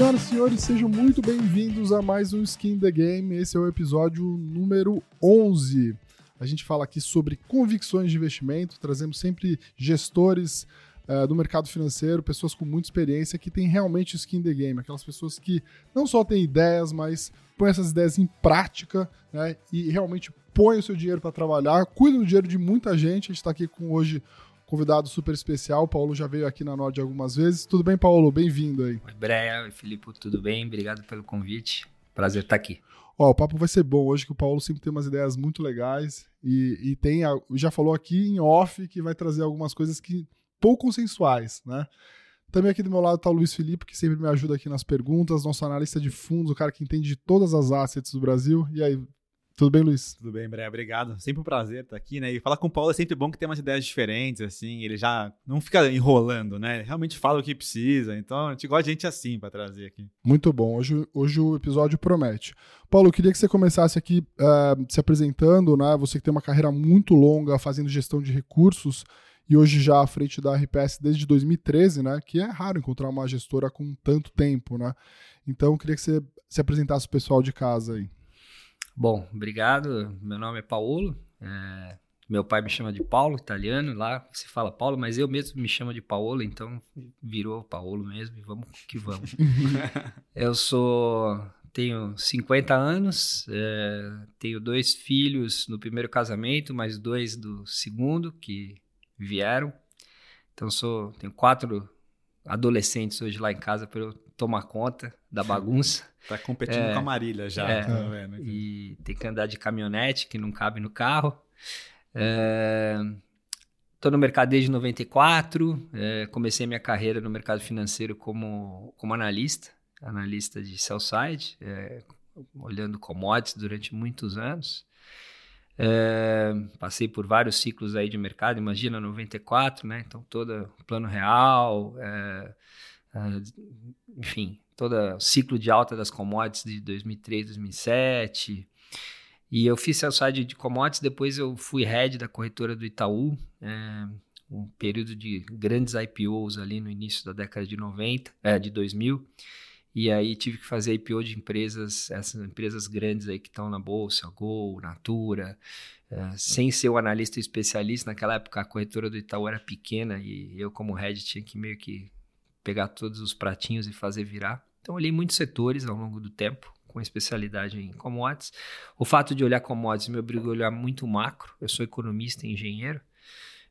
Senhoras e senhores, sejam muito bem-vindos a mais um Skin the Game. Esse é o episódio número 11. A gente fala aqui sobre convicções de investimento, trazemos sempre gestores uh, do mercado financeiro, pessoas com muita experiência que têm realmente skin the game, aquelas pessoas que não só têm ideias, mas põem essas ideias em prática né, e realmente põem o seu dinheiro para trabalhar, cuidam do dinheiro de muita gente. A gente está aqui com hoje convidado super especial. O Paulo já veio aqui na Nord algumas vezes. Tudo bem, Paulo? Bem-vindo aí. Oi, Breia. Oi, Filipe. Tudo bem? Obrigado pelo convite. Prazer estar aqui. Ó, o papo vai ser bom hoje, que o Paulo sempre tem umas ideias muito legais e, e tem, já falou aqui em off que vai trazer algumas coisas que pouco consensuais, né? Também aqui do meu lado está o Luiz Felipe, que sempre me ajuda aqui nas perguntas, nosso analista de fundos, o cara que entende de todas as assets do Brasil. E aí, tudo bem, Luiz? Tudo bem, Bré, obrigado. Sempre um prazer estar aqui, né? E falar com o Paulo é sempre bom que tem umas ideias diferentes, assim, ele já não fica enrolando, né? Ele realmente fala o que precisa. Então, a gente gosta de gente assim para trazer aqui. Muito bom. Hoje, hoje o episódio promete. Paulo, eu queria que você começasse aqui uh, se apresentando, né? Você que tem uma carreira muito longa fazendo gestão de recursos e hoje já à frente da RPS desde 2013, né? Que é raro encontrar uma gestora com tanto tempo, né? Então, eu queria que você se apresentasse o pessoal de casa aí. Bom, obrigado. Meu nome é Paulo. É, meu pai me chama de Paulo, italiano. Lá se fala Paulo, mas eu mesmo me chamo de Paulo, então virou Paulo mesmo e vamos que vamos. eu sou tenho 50 anos, é, tenho dois filhos no primeiro casamento, mais dois do segundo que vieram. Então sou, tenho quatro adolescentes hoje lá em casa para eu tomar conta da bagunça. tá competindo é, com a Marília já. É, tá vendo e tem que andar de caminhonete que não cabe no carro. É, tô no mercado desde 94. É, comecei minha carreira no mercado financeiro como, como analista, analista de sell side, é, olhando commodities durante muitos anos. É, passei por vários ciclos aí de mercado, imagina 94, né? Então todo o plano real, é, é, enfim, todo ciclo de alta das commodities de 2003, 2007. E eu fiz sell side de commodities, depois eu fui head da corretora do Itaú, é, um período de grandes IPOs ali no início da década de 90, é, de 2000. E aí tive que fazer IPO de empresas, essas empresas grandes aí que estão na bolsa, Gol, Natura, uh, sem ser o analista especialista. Naquela época a corretora do Itaú era pequena e eu como head tinha que meio que pegar todos os pratinhos e fazer virar. Então olhei muitos setores ao longo do tempo, com especialidade em commodities. O fato de olhar commodities me obrigou a olhar muito macro. Eu sou economista e engenheiro.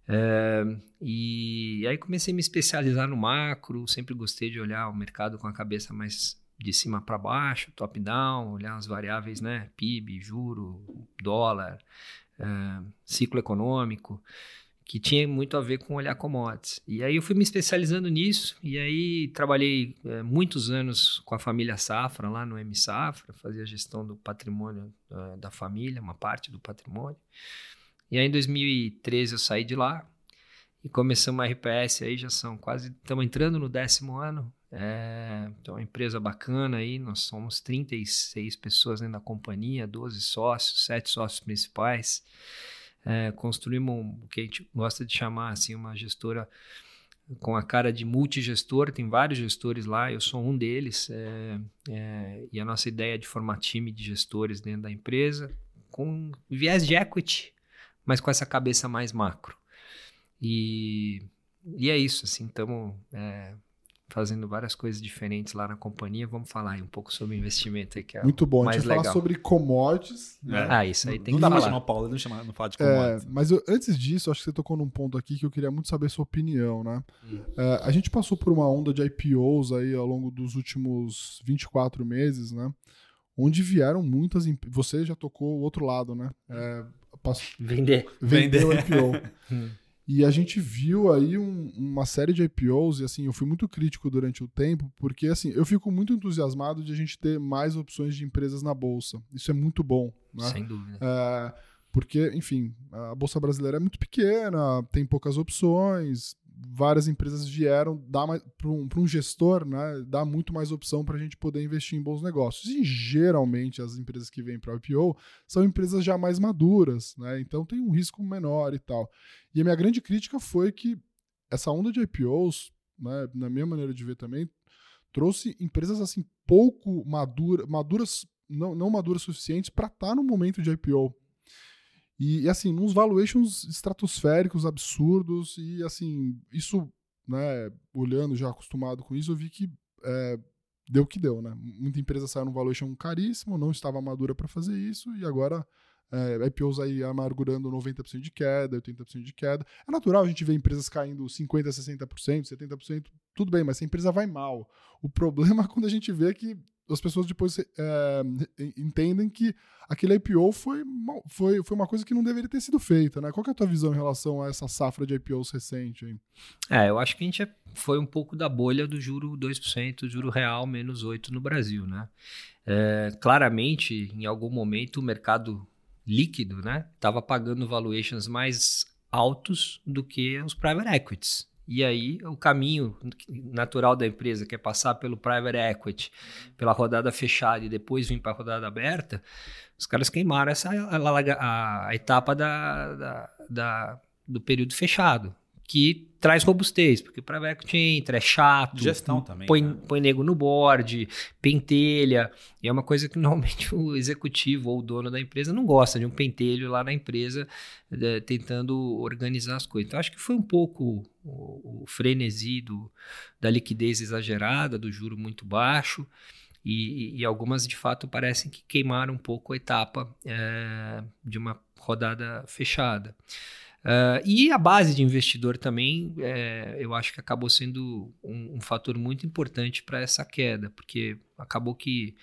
É, e aí comecei a me especializar no macro, sempre gostei de olhar o mercado com a cabeça mais de cima para baixo, top-down, olhar as variáveis, né? PIB, juro, dólar, é, ciclo econômico, que tinha muito a ver com olhar commodities. E aí eu fui me especializando nisso, e aí trabalhei é, muitos anos com a família Safra, lá no M Safra, fazia gestão do patrimônio é, da família, uma parte do patrimônio. E aí em 2013 eu saí de lá e começamos a RPS aí, já são quase, estamos entrando no décimo ano. É, então, é uma empresa bacana aí, nós somos 36 pessoas dentro da companhia, 12 sócios, 7 sócios principais. É, construímos o que a gente gosta de chamar assim, uma gestora com a cara de multigestor, tem vários gestores lá, eu sou um deles, é, é, e a nossa ideia é de formar time de gestores dentro da empresa, com viés de equity, mas com essa cabeça mais macro. E, e é isso, assim, estamos é, fazendo várias coisas diferentes lá na companhia. Vamos falar aí um pouco sobre investimento aí, que é Muito bom, mais a gente vai falar sobre commodities. Né? Ah, isso aí tem não que falar. Não dá pra chamar o Paulo, não, chamar, não falar de commodities. É, mas eu, antes disso, acho que você tocou num ponto aqui que eu queria muito saber a sua opinião, né? Hum. É, a gente passou por uma onda de IPOs aí ao longo dos últimos 24 meses, né? Onde vieram muitas... Você já tocou o outro lado, né? É, Vender. Vender o IPO. E a gente viu aí um, uma série de IPOs, e assim, eu fui muito crítico durante o tempo, porque assim, eu fico muito entusiasmado de a gente ter mais opções de empresas na Bolsa. Isso é muito bom. Né? Sem dúvida. É, porque, enfim, a Bolsa Brasileira é muito pequena, tem poucas opções, várias empresas vieram para um, um, gestor, né, dá muito mais opção para a gente poder investir em bons negócios. E geralmente as empresas que vêm para o IPO são empresas já mais maduras, né, então tem um risco menor e tal. E a minha grande crítica foi que essa onda de IPOs, né, na minha maneira de ver também, trouxe empresas assim pouco madura, maduras, não, não maduras suficientes para estar tá no momento de IPO. E, e, assim, nos valuations estratosféricos, absurdos, e assim, isso, né, olhando já acostumado com isso, eu vi que é, deu o que deu, né? Muita empresa saiu no valuation caríssimo, não estava madura para fazer isso, e agora é, IPOs aí amargurando 90% de queda, 80% de queda. É natural a gente ver empresas caindo 50%, 60%, 70%, tudo bem, mas se a empresa vai mal. O problema é quando a gente vê que as pessoas depois é, entendem que aquele IPO foi, foi, foi uma coisa que não deveria ter sido feita, né? Qual é a tua visão em relação a essa safra de IPOs recente? Hein? É, eu acho que a gente foi um pouco da bolha do juro 2%, juro real menos 8% no Brasil, né? É, claramente, em algum momento, o mercado líquido, né, estava pagando valuations mais altos do que os private equities. E aí, o caminho natural da empresa, que é passar pelo private equity, pela rodada fechada e depois vir para a rodada aberta, os caras queimaram essa a, a, a etapa da, da, da, do período fechado que traz robustez, porque private equity entra, é chato. Gestão também. Põe, né? põe nego no board, pentelha. E é uma coisa que normalmente o executivo ou o dono da empresa não gosta de um pentelho lá na empresa de, tentando organizar as coisas. Então, acho que foi um pouco o, o frenesi do, da liquidez exagerada, do juro muito baixo. E, e, algumas de fato parecem que queimaram um pouco a etapa é, de uma rodada fechada. Uh, e a base de investidor também, é, eu acho que acabou sendo um, um fator muito importante para essa queda, porque acabou que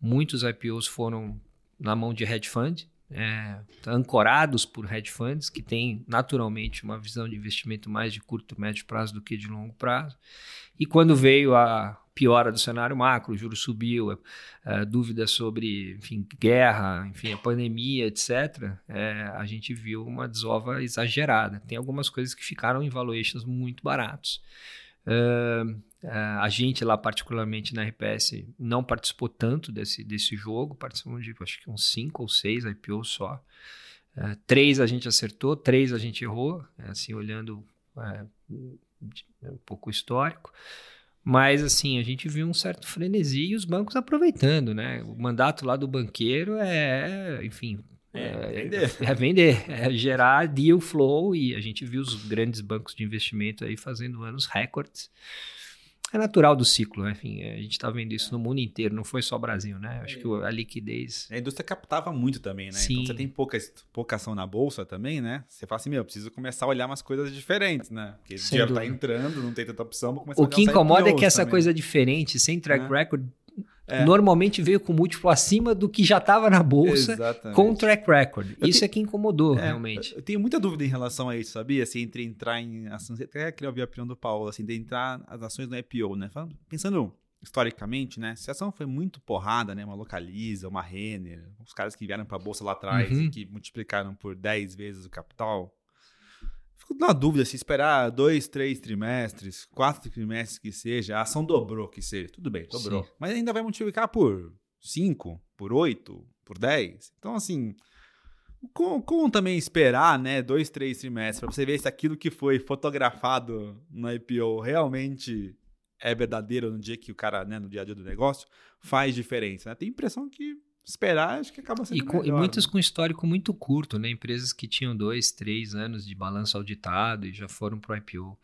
muitos IPOs foram na mão de hedge fund, é, ancorados por hedge funds, que têm naturalmente uma visão de investimento mais de curto, médio prazo do que de longo prazo. E quando veio a piora do cenário macro, o juro subiu, é, é, dúvidas sobre enfim, guerra, enfim, a pandemia, etc., é, a gente viu uma desova exagerada. Tem algumas coisas que ficaram em valuations muito baratos. Uh, uh, a gente lá, particularmente na RPS, não participou tanto desse, desse jogo, participamos de acho que uns 5 ou 6 IPOs só. Uh, três a gente acertou, três a gente errou, assim, olhando um pouco histórico. Mas, assim, a gente viu um certo frenesi e os bancos aproveitando, né? O mandato lá do banqueiro é, enfim, é, é, vender. é vender, é gerar deal flow e a gente viu os grandes bancos de investimento aí fazendo anos recordes é natural do ciclo, né? enfim, a gente está vendo isso no mundo inteiro, não foi só Brasil, né? Acho que a liquidez. A indústria captava muito também, né? Sim. Então você tem pouca, pouca ação na bolsa também, né? Você fala assim, meu, preciso começar a olhar umas coisas diferentes, né? Porque o dinheiro tá entrando, não tem tanta opção, vou começar O que incomoda é que essa também. coisa diferente, sem track é. record, é. Normalmente veio com múltiplo acima do que já estava na bolsa Exatamente. com track record. Eu isso é que incomodou, é, realmente. Eu tenho muita dúvida em relação a isso, sabia? Assim, entre entrar em ações. Até queria ouvir a opinião do Paulo, assim, de entrar as ações no IPO, né? Pensando historicamente, né? Se a ação foi muito porrada, né? Uma Localiza, uma Renner, os caras que vieram para a bolsa lá atrás uhum. e que multiplicaram por 10 vezes o capital, Fico na dúvida se esperar dois, três trimestres, quatro trimestres que seja, a ação dobrou que seja. Tudo bem, dobrou. Sim. Mas ainda vai multiplicar por cinco, por oito, por dez. Então, assim, como, como, também esperar, né, dois, três trimestres para você ver se aquilo que foi fotografado no IPO realmente é verdadeiro no dia que o cara, né, no dia a dia do negócio, faz diferença. Né? Tem impressão que esperar, acho que acaba sendo e, melhor, e muitos né? com histórico muito curto, né? Empresas que tinham dois, três anos de balanço auditado e já foram para o IPO.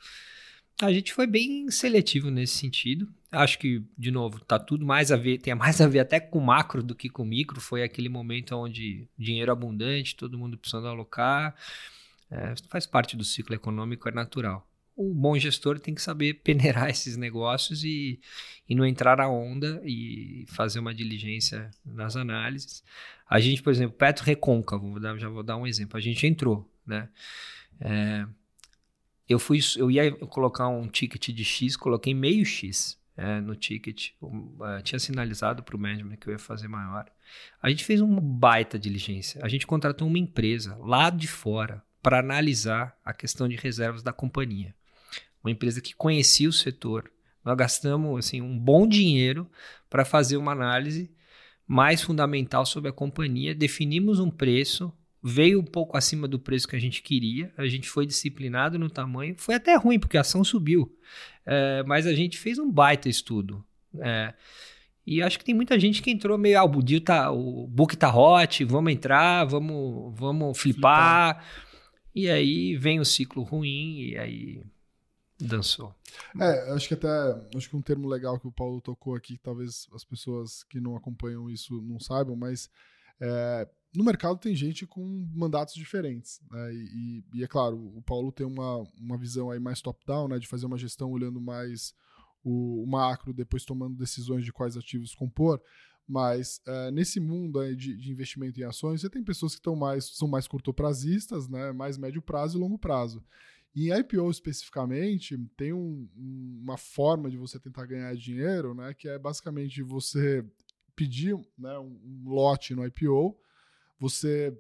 A gente foi bem seletivo nesse sentido. Acho que, de novo, tá tudo mais a ver, tem mais a ver até com macro do que com micro. Foi aquele momento onde dinheiro abundante, todo mundo precisando alocar. É, faz parte do ciclo econômico, é natural o bom gestor tem que saber peneirar esses negócios e, e não entrar na onda e fazer uma diligência nas análises. A gente, por exemplo, Petro Recôncavo, vou dar, já vou dar um exemplo. A gente entrou, né? É, eu fui, eu ia colocar um ticket de X, coloquei meio X é, no ticket. Uh, tinha sinalizado para o management que eu ia fazer maior. A gente fez uma baita diligência. A gente contratou uma empresa lá de fora para analisar a questão de reservas da companhia uma empresa que conhecia o setor. Nós gastamos assim, um bom dinheiro para fazer uma análise mais fundamental sobre a companhia, definimos um preço, veio um pouco acima do preço que a gente queria, a gente foi disciplinado no tamanho, foi até ruim, porque a ação subiu, é, mas a gente fez um baita estudo. É, e acho que tem muita gente que entrou meio, ah, o deal tá, o book tá hot, vamos entrar, vamos, vamos flipar. flipar. E aí vem o ciclo ruim e aí dançou. É, acho que até acho que um termo legal que o Paulo tocou aqui, talvez as pessoas que não acompanham isso não saibam, mas é, no mercado tem gente com mandatos diferentes, né? E, e, é claro, o Paulo tem uma, uma visão aí mais top-down, né? De fazer uma gestão olhando mais o, o, macro, depois tomando decisões de quais ativos compor. Mas é, nesse mundo aí de, de, investimento em ações, você tem pessoas que estão mais, são mais curtoprazistas, né? Mais médio prazo e longo prazo. E em IPO especificamente, tem um, uma forma de você tentar ganhar dinheiro, né? Que é basicamente você pedir né, um, um lote no IPO, você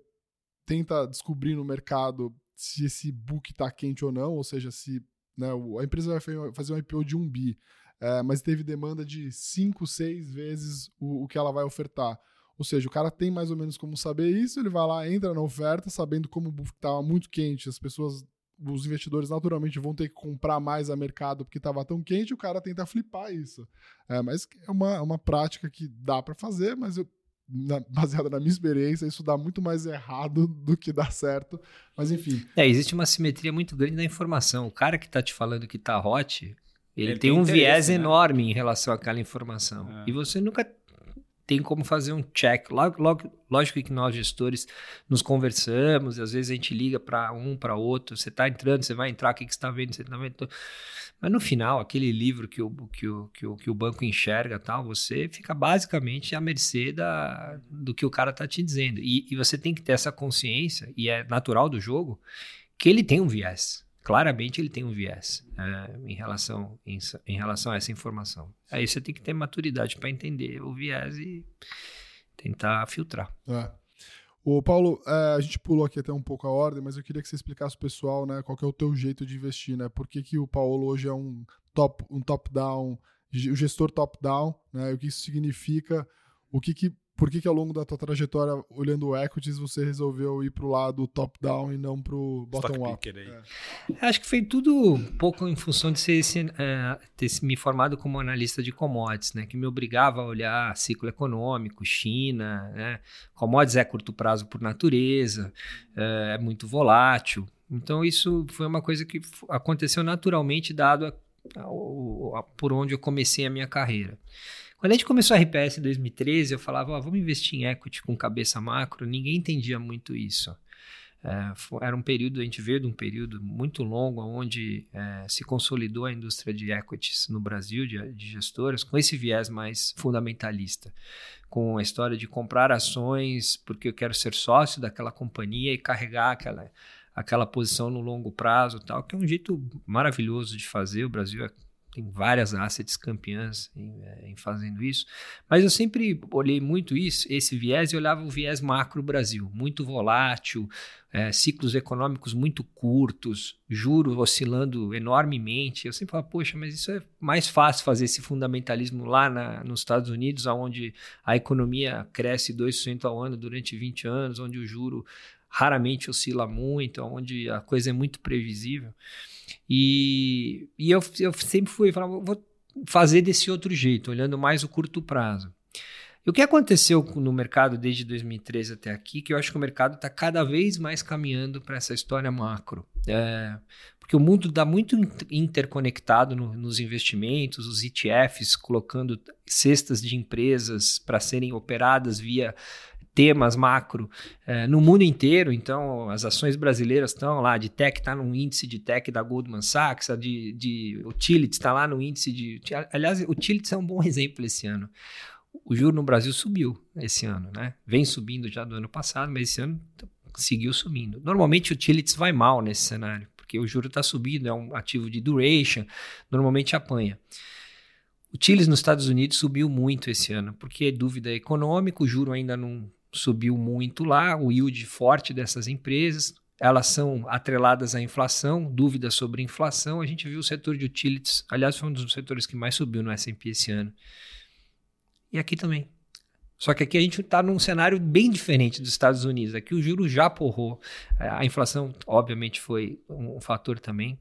tenta descobrir no mercado se esse book está quente ou não, ou seja, se né, a empresa vai fazer um IPO de um bi, é, mas teve demanda de 5, 6 vezes o, o que ela vai ofertar. Ou seja, o cara tem mais ou menos como saber isso, ele vai lá, entra na oferta, sabendo como o book estava muito quente, as pessoas, os investidores naturalmente vão ter que comprar mais a mercado porque estava tão quente, o cara tenta flipar isso. É, mas é uma, uma prática que dá para fazer, mas eu na, baseada na minha experiência, isso dá muito mais errado do que dá certo. Mas enfim. É, existe uma simetria muito grande da informação. O cara que está te falando que está hot, ele, ele tem, tem um viés né? enorme em relação àquela informação. É. E você nunca tem como fazer um check. Logo, lógico que nós gestores nos conversamos, e às vezes a gente liga para um, para outro. Você está entrando, você vai entrar, o que, que você está vendo? Você está vendo? Mas no final, aquele livro que o, que o, que o, que o banco enxerga, tal, você fica basicamente à mercê da, do que o cara está te dizendo. E, e você tem que ter essa consciência, e é natural do jogo, que ele tem um viés. Claramente ele tem um viés é, em, relação, em, em relação a essa informação. Aí você tem que ter maturidade para entender o viés e tentar filtrar. É. O Paulo, é, a gente pulou aqui até um pouco a ordem, mas eu queria que você explicasse pro pessoal, né, qual é o teu jeito de investir, né? Por que, que o Paulo hoje é um top, um top down, o gestor top down, né? O que isso significa? O que que por que, que ao longo da tua trajetória, olhando o equities, você resolveu ir para o lado top-down e não para o bottom-up? É. Acho que foi tudo um pouco em função de ser esse, é, ter me formado como analista de commodities, né? que me obrigava a olhar ciclo econômico, China. Né? Commodities é curto prazo por natureza, é, é muito volátil. Então, isso foi uma coisa que aconteceu naturalmente, dado a, a, a, por onde eu comecei a minha carreira. Quando a gente começou a RPS em 2013, eu falava, oh, vamos investir em equity com cabeça macro. Ninguém entendia muito isso. É, era um período, a gente veio de um período muito longo onde é, se consolidou a indústria de equities no Brasil, de, de gestoras, com esse viés mais fundamentalista, com a história de comprar ações porque eu quero ser sócio daquela companhia e carregar aquela, aquela posição no longo prazo, tal, que é um jeito maravilhoso de fazer. O Brasil é tem várias assets campeãs em, é, em, fazendo isso, mas eu sempre olhei muito isso, esse viés, e olhava o viés macro Brasil, muito volátil, é, ciclos econômicos muito curtos, juros oscilando enormemente. Eu sempre falava, poxa, mas isso é mais fácil fazer esse fundamentalismo lá na, nos Estados Unidos, onde a economia cresce 2% ao ano durante 20 anos, onde o juro raramente oscila muito, onde a coisa é muito previsível. E, e eu, eu sempre fui, falava, vou fazer desse outro jeito, olhando mais o curto prazo. E o que aconteceu no mercado desde 2013 até aqui, que eu acho que o mercado está cada vez mais caminhando para essa história macro. É, porque o mundo está muito interconectado no, nos investimentos, os ETFs colocando cestas de empresas para serem operadas via temas macro é, no mundo inteiro. Então, as ações brasileiras estão lá, de tech está no índice de tech da Goldman Sachs, a de, de utilities está lá no índice de. Aliás, utilities é um bom exemplo esse ano. O juro no Brasil subiu esse ano, né? Vem subindo já do ano passado, mas esse ano seguiu subindo. Normalmente, utilities vai mal nesse cenário, porque o juro está subindo, é um ativo de duration, normalmente apanha. O Chiles nos Estados Unidos subiu muito esse ano, porque é dúvida econômica, o juro ainda não subiu muito lá, o yield forte dessas empresas, elas são atreladas à inflação, dúvidas sobre inflação. A gente viu o setor de utilities, aliás, foi um dos setores que mais subiu no S&P esse ano. E aqui também. Só que aqui a gente está num cenário bem diferente dos Estados Unidos. Aqui o juro já porrou. A inflação, obviamente, foi um fator também.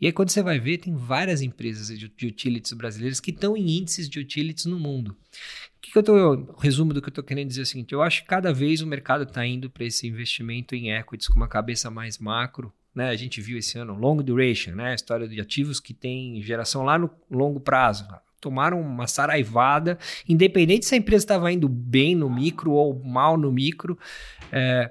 E aí, quando você vai ver, tem várias empresas de, de utilities brasileiras que estão em índices de utilities no mundo. Que, que eu tô, resumo do que eu estou querendo dizer é o seguinte: eu acho que cada vez o mercado está indo para esse investimento em equities com uma cabeça mais macro. Né? A gente viu esse ano long duration, né? a história de ativos que tem geração lá no longo prazo. Tomaram uma saraivada, independente se a empresa estava indo bem no micro ou mal no micro. É,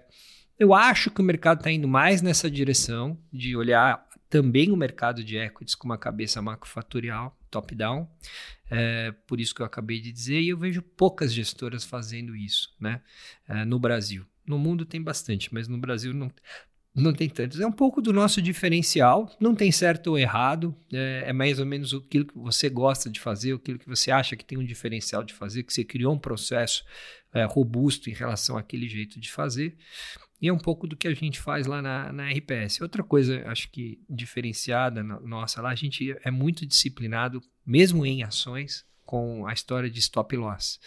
eu acho que o mercado está indo mais nessa direção de olhar também o mercado de equities com uma cabeça macrofatorial, top-down. É, por isso que eu acabei de dizer, e eu vejo poucas gestoras fazendo isso né, é, no Brasil. No mundo tem bastante, mas no Brasil não, não tem tantos. É um pouco do nosso diferencial, não tem certo ou errado, é, é, mais ou menos aquilo que você gosta de fazer, aquilo que você acha que tem um diferencial de fazer, que você criou um processo é, robusto em relação àquele jeito de fazer. E é um pouco do que a gente faz lá na, na RPS. Outra coisa, acho que diferenciada nossa lá, a gente é muito disciplinado, mesmo em ações, com a história de stop loss,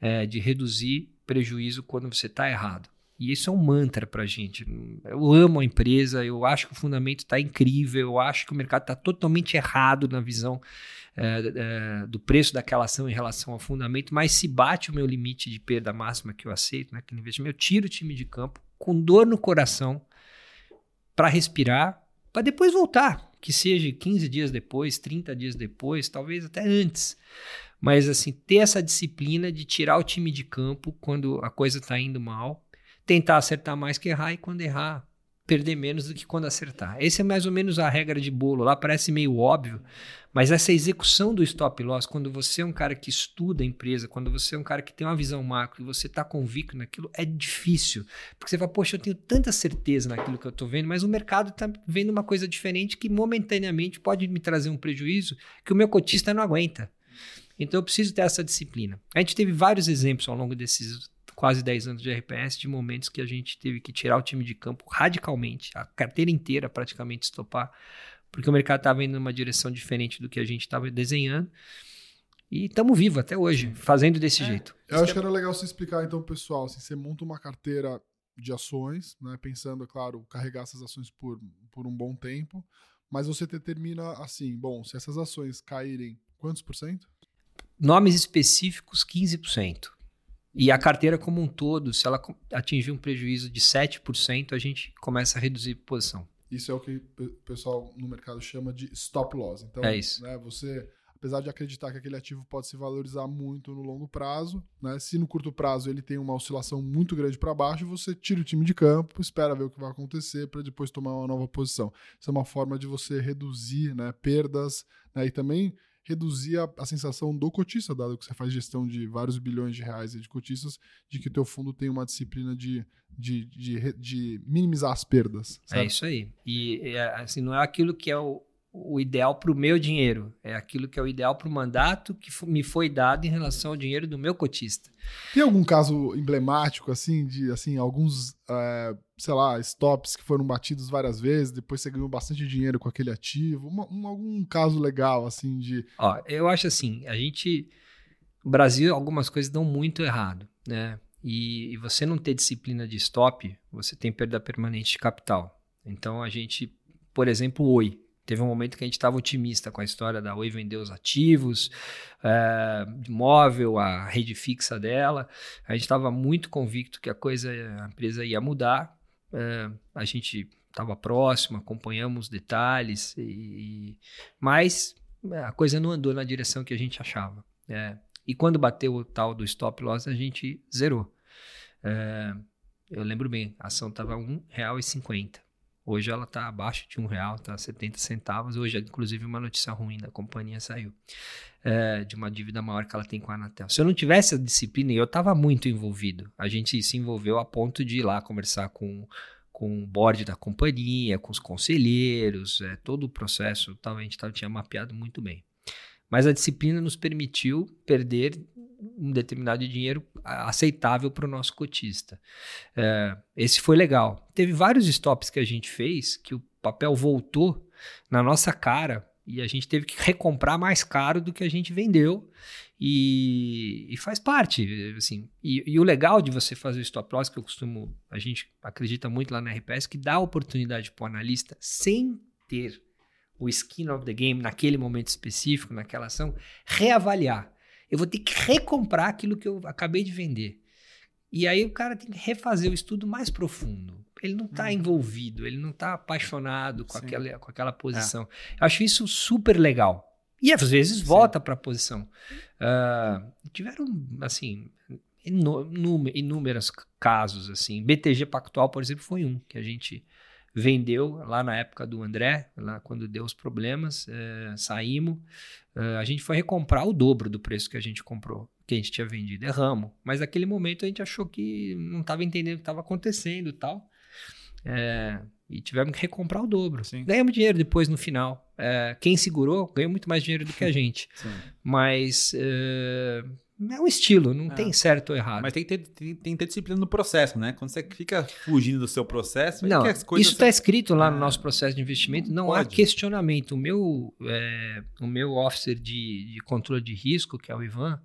é, de reduzir prejuízo quando você está errado. E isso é um mantra para a gente. Eu amo a empresa, eu acho que o fundamento está incrível, eu acho que o mercado está totalmente errado na visão é, é, do preço daquela ação em relação ao fundamento, mas se bate o meu limite de perda máxima que eu aceito naquele investimento, eu tiro o time de campo, com dor no coração para respirar, para depois voltar, que seja 15 dias depois, 30 dias depois, talvez até antes. Mas assim, ter essa disciplina de tirar o time de campo quando a coisa está indo mal, tentar acertar mais que errar e quando errar, perder menos do que quando acertar. Esse é mais ou menos a regra de bolo. Lá parece meio óbvio, mas essa execução do stop loss, quando você é um cara que estuda a empresa, quando você é um cara que tem uma visão macro e você está convicto naquilo, é difícil. Porque você fala, poxa, eu tenho tanta certeza naquilo que eu estou vendo, mas o mercado está vendo uma coisa diferente que momentaneamente pode me trazer um prejuízo que o meu cotista não aguenta. Então eu preciso ter essa disciplina. A gente teve vários exemplos ao longo desses quase 10 anos de RPS, de momentos que a gente teve que tirar o time de campo radicalmente, a carteira inteira praticamente estopar, porque o mercado estava indo numa direção diferente do que a gente estava desenhando. E estamos vivos até hoje, fazendo desse é. jeito. Eu acho que era legal você explicar, então, pessoal, assim, você monta uma carteira de ações, né, pensando, é claro, carregar essas ações por, por um bom tempo, mas você determina assim, bom, se essas ações caírem quantos por cento? Nomes específicos, 15%. E a carteira como um todo, se ela atingir um prejuízo de 7%, a gente começa a reduzir posição. Isso é o que o pessoal no mercado chama de stop loss. Então, é isso. Né, você, apesar de acreditar que aquele ativo pode se valorizar muito no longo prazo, né, se no curto prazo ele tem uma oscilação muito grande para baixo, você tira o time de campo, espera ver o que vai acontecer para depois tomar uma nova posição. Isso é uma forma de você reduzir né, perdas né, e também reduzir a, a, sensação do cotista, dado que você faz gestão de vários bilhões de reais de cotistas, de que o teu fundo tem uma disciplina de, de, de, de minimizar as perdas. É isso aí. E assim, não é aquilo que é o, o ideal para o meu dinheiro, é aquilo que é o ideal para o mandato que me foi dado em relação ao dinheiro do meu cotista. Tem algum caso emblemático, assim, de assim, alguns, é, sei lá, stops que foram batidos várias vezes, depois você ganhou bastante dinheiro com aquele ativo? Uma, um, algum caso legal, assim, de. Ó, eu acho assim, a gente. No Brasil, algumas coisas dão muito errado, né? E, e você não ter disciplina de stop, você tem perda permanente de capital. Então a gente, por exemplo, Oi. Teve um momento que a gente estava otimista com a história da Oi vender os ativos, é, móvel, a rede fixa dela. A gente estava muito convicto que a coisa, a empresa ia mudar. É, a gente estava próximo, acompanhamos detalhes, e, e, mas é, a coisa não andou na direção que a gente achava. É, e quando bateu o tal do stop loss, a gente zerou. É, eu lembro bem, a ação estava R$ 1,50. Hoje ela está abaixo de um real, está 70 centavos. Hoje, inclusive, uma notícia ruim da companhia saiu. É, de uma dívida maior que ela tem com a Anatel. Se eu não tivesse a disciplina, e eu estava muito envolvido, a gente se envolveu a ponto de ir lá conversar com, com o board da companhia, com os conselheiros, é, todo o processo, tal, a gente tava, tinha mapeado muito bem. Mas a disciplina nos permitiu perder um determinado dinheiro aceitável para o nosso cotista. É, esse foi legal. Teve vários stops que a gente fez que o papel voltou na nossa cara e a gente teve que recomprar mais caro do que a gente vendeu e, e faz parte, assim. E, e, o legal de você fazer o stop loss que eu costumo, a gente acredita muito lá na RPS que dá oportunidade para o analista sem ter o skin of the game naquele momento específico, naquela ação, reavaliar. Eu vou ter que recomprar aquilo que eu acabei de vender. E aí o cara tem que refazer o estudo mais profundo. Ele não está hum. envolvido, ele não está apaixonado com aquela, com aquela posição. É. Eu acho isso super legal. E às vezes Sim. volta para a posição. Uh, tiveram, assim, inúmeros casos, assim. BTG Pactual, por exemplo, foi um que a gente vendeu lá na época do André, lá quando deu os problemas, é, saímos. É, a gente foi recomprar o dobro do preço que a gente comprou, que a gente tinha vendido. Erramos. Mas naquele momento a gente achou que não estava entendendo o que estava acontecendo e tal. É, e tivemos que recomprar o dobro. Sim. Ganhamos dinheiro depois no final. É, quem segurou ganhou muito mais dinheiro do que a gente. Sim. Mas é, é um estilo, não é. tem certo ou errado. Mas tem que, ter, tem, tem, que ter disciplina no processo, né? Quando você fica fugindo do seu processo, não, isso está escrito lá no é. nosso processo de investimento, não, não há questionamento. O meu, é, o meu officer de, de controle de risco, que é o Ivan,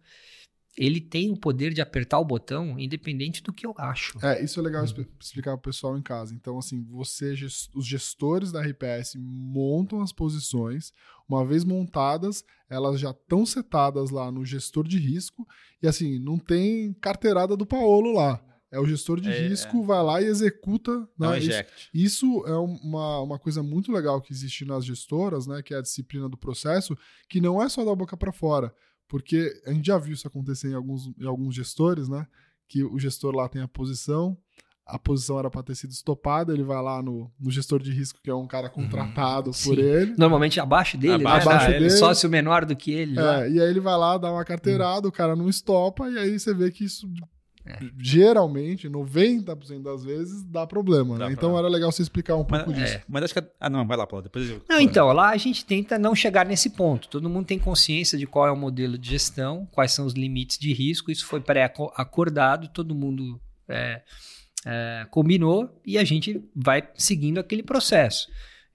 ele tem o poder de apertar o botão independente do que eu acho. É, isso é legal uhum. explicar para o pessoal em casa. Então, assim, você, os gestores da RPS montam as posições, uma vez montadas, elas já estão setadas lá no gestor de risco, e assim, não tem carteirada do Paolo lá. É o gestor de é, risco, é. vai lá e executa. Né? Isso, isso, é uma, uma coisa muito legal que existe nas gestoras, né? Que é a disciplina do processo, que não é só da boca para fora. Porque a gente já viu isso acontecer em alguns, em alguns gestores, né? Que o gestor lá tem a posição, a posição era para ter sido estopada, ele vai lá no, no gestor de risco, que é um cara uhum. contratado uhum. por ele. Normalmente abaixo dele, abaixo, né? abaixo dele. sócio menor do que ele. É, e aí ele vai lá, dá uma carteirada, uhum. o cara não estopa, e aí você vê que isso é. Geralmente, 90% das vezes, dá problema, dá né? Então era legal você explicar um pouco mas, disso. É, mas acho que. Ah, não, vai lá, Paulo. Depois eu... Não, então, lá a gente tenta não chegar nesse ponto. Todo mundo tem consciência de qual é o modelo de gestão, quais são os limites de risco. Isso foi pré-acordado, todo mundo é, é, combinou e a gente vai seguindo aquele processo.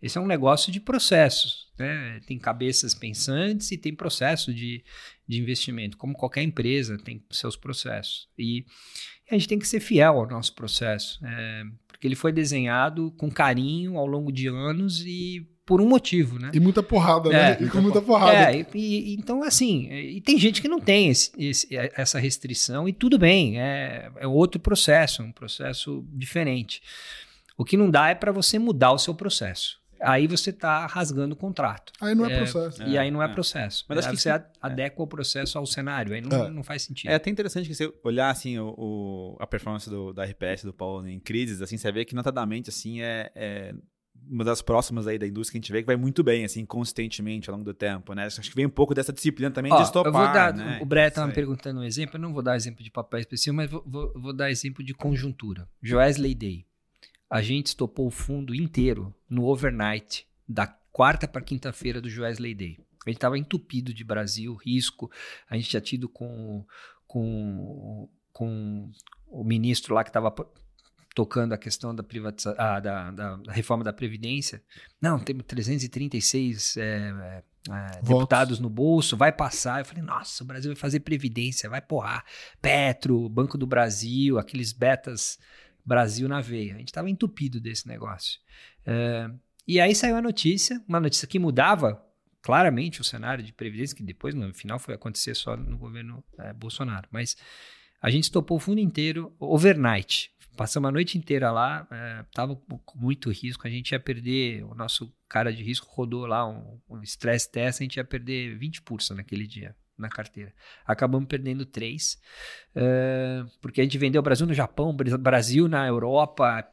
Esse é um negócio de processos. Né? Tem cabeças pensantes e tem processo de, de investimento. Como qualquer empresa tem seus processos. E, a gente tem que ser fiel ao nosso processo. É, porque ele foi desenhado com carinho ao longo de anos e por um motivo, né? E muita porrada, né? É, e com muita porrada. É, e, e, então, assim, e tem gente que não tem esse, esse, essa restrição e tudo bem, é, é outro processo, um processo diferente. O que não dá é para você mudar o seu processo aí você está rasgando o contrato. Aí não é, é processo. E aí não é, é. processo. Mas acho que você adequa o processo ao cenário, aí não, é. não faz sentido. É até interessante que você olhar assim o, o a performance do, da RPS do Paulo em crises, assim, você vê que notadamente assim é, é uma das próximas aí da indústria que a gente vê que vai muito bem, assim, consistentemente ao longo do tempo, né? Acho que vem um pouco dessa disciplina também Ó, de estopar, eu vou dar, né? O Brett estava me perguntando um exemplo, eu não vou dar exemplo de papel específico, mas vou, vou, vou dar exemplo de conjuntura. Joesley Day. A gente estopou o fundo inteiro no overnight da quarta para quinta-feira do Joesley Day. A gente estava entupido de Brasil, risco. A gente tinha tido com, com, com o ministro lá que estava tocando a questão da, privatiza ah, da, da, da, reforma da Previdência. Não, temos 336 é, é, é, deputados no bolso, vai passar. Eu falei, nossa, o Brasil vai fazer Previdência, vai porrar. Petro, Banco do Brasil, aqueles betas Brasil na veia. A gente estava entupido desse negócio. É, e aí saiu a notícia, uma notícia que mudava claramente o cenário de previdência, que depois no final foi acontecer só no governo é, Bolsonaro. Mas a gente estopou o fundo inteiro overnight. Passamos a noite inteira lá, estava é, com muito risco, a gente ia perder, o nosso cara de risco rodou lá um, um stress test, a gente ia perder 20% naquele dia na carteira. Acabamos perdendo três, uh, porque a gente vendeu Brasil no Japão, Brasil na Europa,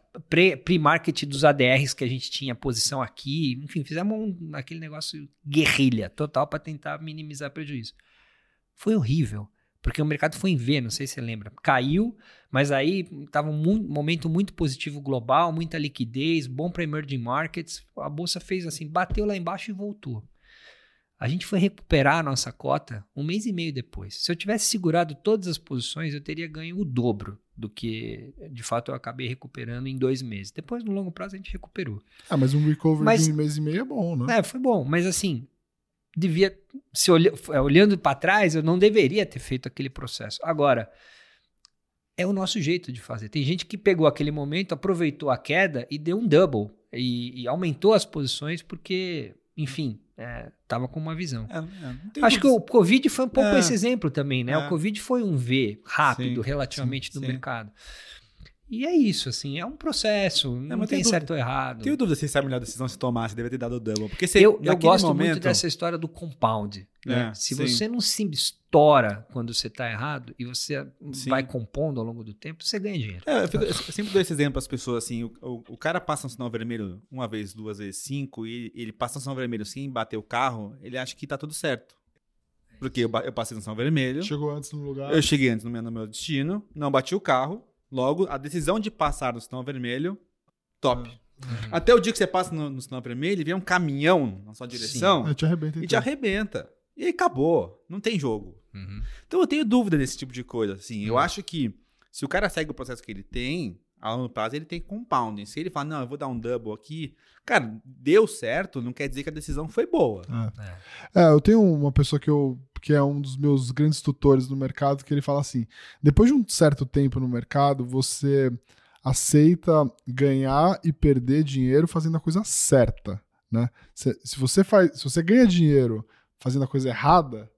pre-market dos ADRs que a gente tinha posição aqui, enfim, fizemos um, aquele negócio guerrilha total para tentar minimizar prejuízo. Foi horrível, porque o mercado foi em V, não sei se você lembra. Caiu, mas aí estava um momento muito positivo global, muita liquidez, bom para emerging markets. A bolsa fez assim, bateu lá embaixo e voltou. A gente foi recuperar a nossa cota um mês e meio depois. Se eu tivesse segurado todas as posições, eu teria ganho o dobro do que de fato eu acabei recuperando em dois meses. Depois, no longo prazo, a gente recuperou. Ah, mas um recovery mas, de um mês e meio é bom, né? É, foi bom, mas assim, devia. Se olh, é, olhando para trás, eu não deveria ter feito aquele processo. Agora, é o nosso jeito de fazer. Tem gente que pegou aquele momento, aproveitou a queda e deu um double e, e aumentou as posições porque enfim, é, tava com uma visão. É, é, Acho que o Covid foi um pouco É. esse exemplo também, né? É. O Covid foi um V rápido, Sim, relativamente, sim, do sim. mercado. E é isso, assim, é um processo, não, mas tem tem certo ou errado. Tenho dúvida se essa é a melhor decisão se tomar, se deve ter dado o double. Porque você, Eu, eu gosto momento, muito dessa história do compound. né? É, Se sim. você não se estoura quando você está errado e você Sim. vai compondo ao longo do tempo, você ganha dinheiro. É, eu, fico- eu sempre dou esse exemplo para as pessoas, assim, o, o, o cara passa um sinal vermelho uma vez, duas vezes, cinco, e ele passa um sinal vermelho sem bater o carro, ele acha que tá tudo certo. Porque eu, eu passei no sinal vermelho, Chegou antes no lugar. eu cheguei antes no meu, no meu destino, não bati o carro, logo, a decisão de passar no sinal vermelho, top. Até o dia que você passa no, no sinal vermelho e vem um caminhão na sua direção É, te arrebenta e te inteiro. arrebenta. E aí acabou, não tem jogo. Uhum. Então eu tenho dúvida desse tipo de coisa, assim. Eu Hum. acho que se o cara segue o processo que ele tem, a longo prazo ele tem compounding. Se ele fala, não, eu vou dar um double aqui, cara, deu certo, não quer dizer que a decisão foi boa. É. É, eu tenho uma pessoa que eu que é um dos meus grandes tutores no mercado que ele fala assim: depois de um certo tempo no mercado, você aceita ganhar e perder dinheiro fazendo a coisa certa, né? Se, se você faz, se você ganha dinheiro fazendo a coisa errada,